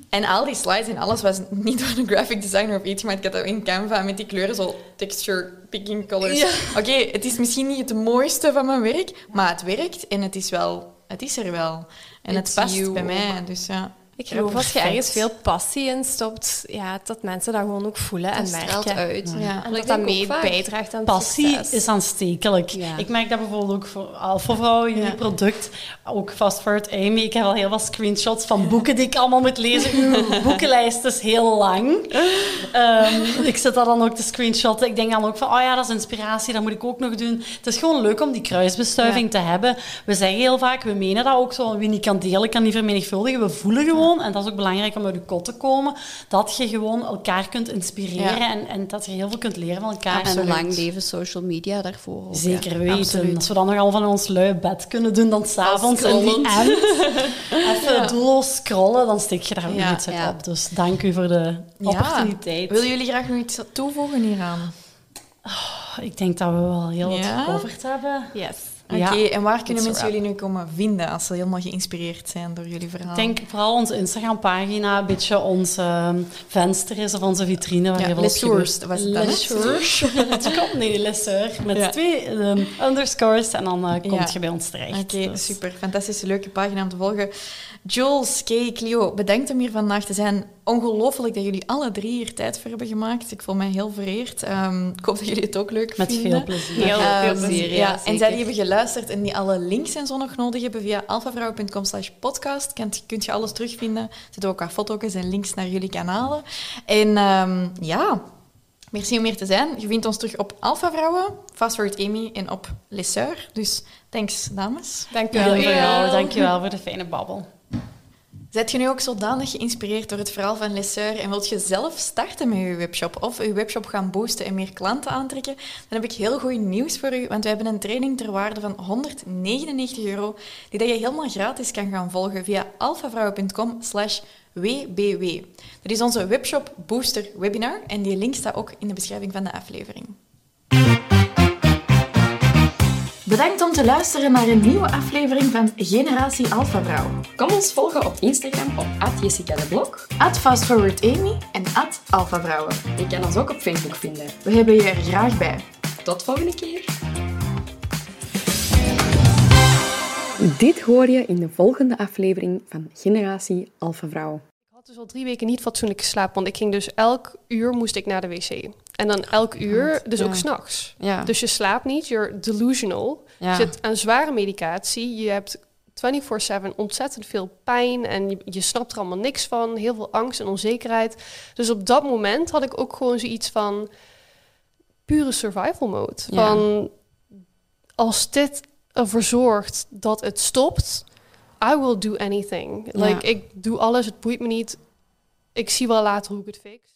En al die slides en alles was niet door een graphic designer of iets, maar ik had dat in Canva met die kleuren zo texture, picking colors. Oké, het is misschien niet het mooiste van mijn werk, maar het werkt en het is wel, het is er wel. En It's het past you. bij mij, dus ja. Ik geloof als je ergens veel passie in stopt, ja, dat mensen dat gewoon ook voelen en Dat straalt merken. uit. Ja. En ik dat dat mee bijdraagt aan het Passie succes. is aanstekelijk. Ja. Ik merk dat bijvoorbeeld ook voor Alpha Vrouw, jullie Ja. product, ook Fast Forward Amy. Ik heb al heel wat screenshots van boeken die ik allemaal moet lezen. Uw boekenlijst is heel lang. Ehm, ik zit dat dan ook te screenshotten. Ik denk dan ook van, oh ja, dat is inspiratie, dat moet ik ook nog doen. Het is gewoon leuk om die kruisbestuiving te hebben. We zeggen heel vaak, we menen dat ook zo. Wie niet kan delen, kan niet vermenigvuldigen. We voelen gewoon, en dat is ook belangrijk om uit de kot te komen, dat je gewoon elkaar kunt inspireren Ja. en, en dat je heel veel kunt leren van elkaar. En lang leven social media daarvoor ook. Zeker weten. absoluut. Als we dan nog al van ons lui bed kunnen doen, dan s'avonds in die end even doelloos scrollen, dan steek je daar ook Ja, iets uit ja. op. Dus dank u voor de opportuniteit. Willen jullie graag nog iets toevoegen hieraan? Ik denk dat we wel heel wat gecoverd hebben. Yes. Oké, Ja, en waar kunnen mensen jullie nu komen vinden als ze helemaal geïnspireerd zijn door jullie verhaal? Ik denk vooral onze Instagram-pagina een beetje ons ehm, venster is of onze vitrine. Waar Ja, Les op. Sources, was het dan? Les. Het komt, nee, Les. Met Ja. twee ehm, underscores en dan eh, kom Ja. je bij ons terecht. Oké, Dus- super. Fantastische, leuke pagina om te volgen. Jules, Kay, Clio, bedankt om hier vandaag te zijn. Ongelooflijk dat jullie alle drie hier tijd voor hebben gemaakt. Ik voel mij heel vereerd. Ehm, ik hoop dat jullie het ook leuk Met vinden. veel plezier. Heel Ehm, veel plezier, ja, en zij die hebben geluisterd en die alle links en zo nog nodig hebben via alfavrouwen.com slash podcast, kunt, kunt je alles terugvinden. Er zitten ook wat foto's en links naar jullie kanalen. En ehm, ja, merci om hier te zijn. Je vindt ons terug op Alpha Vrouwen, Fast Forward Amy en op Les Sœurs. Dus thanks, dames. Dank Heel wel. Dankjewel voor de fijne babbel. Zet je nu ook zodanig geïnspireerd door het verhaal van Lesseur en wilt je zelf starten met je webshop of je webshop gaan boosten en meer klanten aantrekken? Dan heb ik heel goed nieuws voor u, want we hebben een training ter waarde van 199 euro die dat je helemaal gratis kan gaan volgen via alfavrouwen.com slash wbw. Dat is onze webshop booster webinar en die link staat ook in de beschrijving van de aflevering. Bedankt om te luisteren naar een nieuwe aflevering van Generatie Alpha Vrouw. Kom ons volgen op Instagram op Jessica de Blok. FastForwardAmy en at Alpha Vrouwen. Je kan ons ook op Facebook vinden. We hebben je er graag bij. Tot volgende keer. Dit hoor je in de volgende aflevering van Generatie Alpha Vrouw. Ik had dus al drie weken niet fatsoenlijk geslapen, want ik ging dus elk uur moest ik naar de wc. En dan elk uur, dus Ja. ook s'nachts. Ja. Dus je slaapt niet, you're delusional. Ja. Je zit aan zware medicatie, je hebt 24-7 ontzettend veel pijn en je, je snapt er allemaal niks van. Heel veel angst en onzekerheid. Dus op dat moment had ik ook gewoon zoiets van pure survival mode. Van als dit ervoor zorgt dat het stopt, I will do anything. Like, ik doe alles, het boeit me niet. Ik zie wel later hoe ik het fix.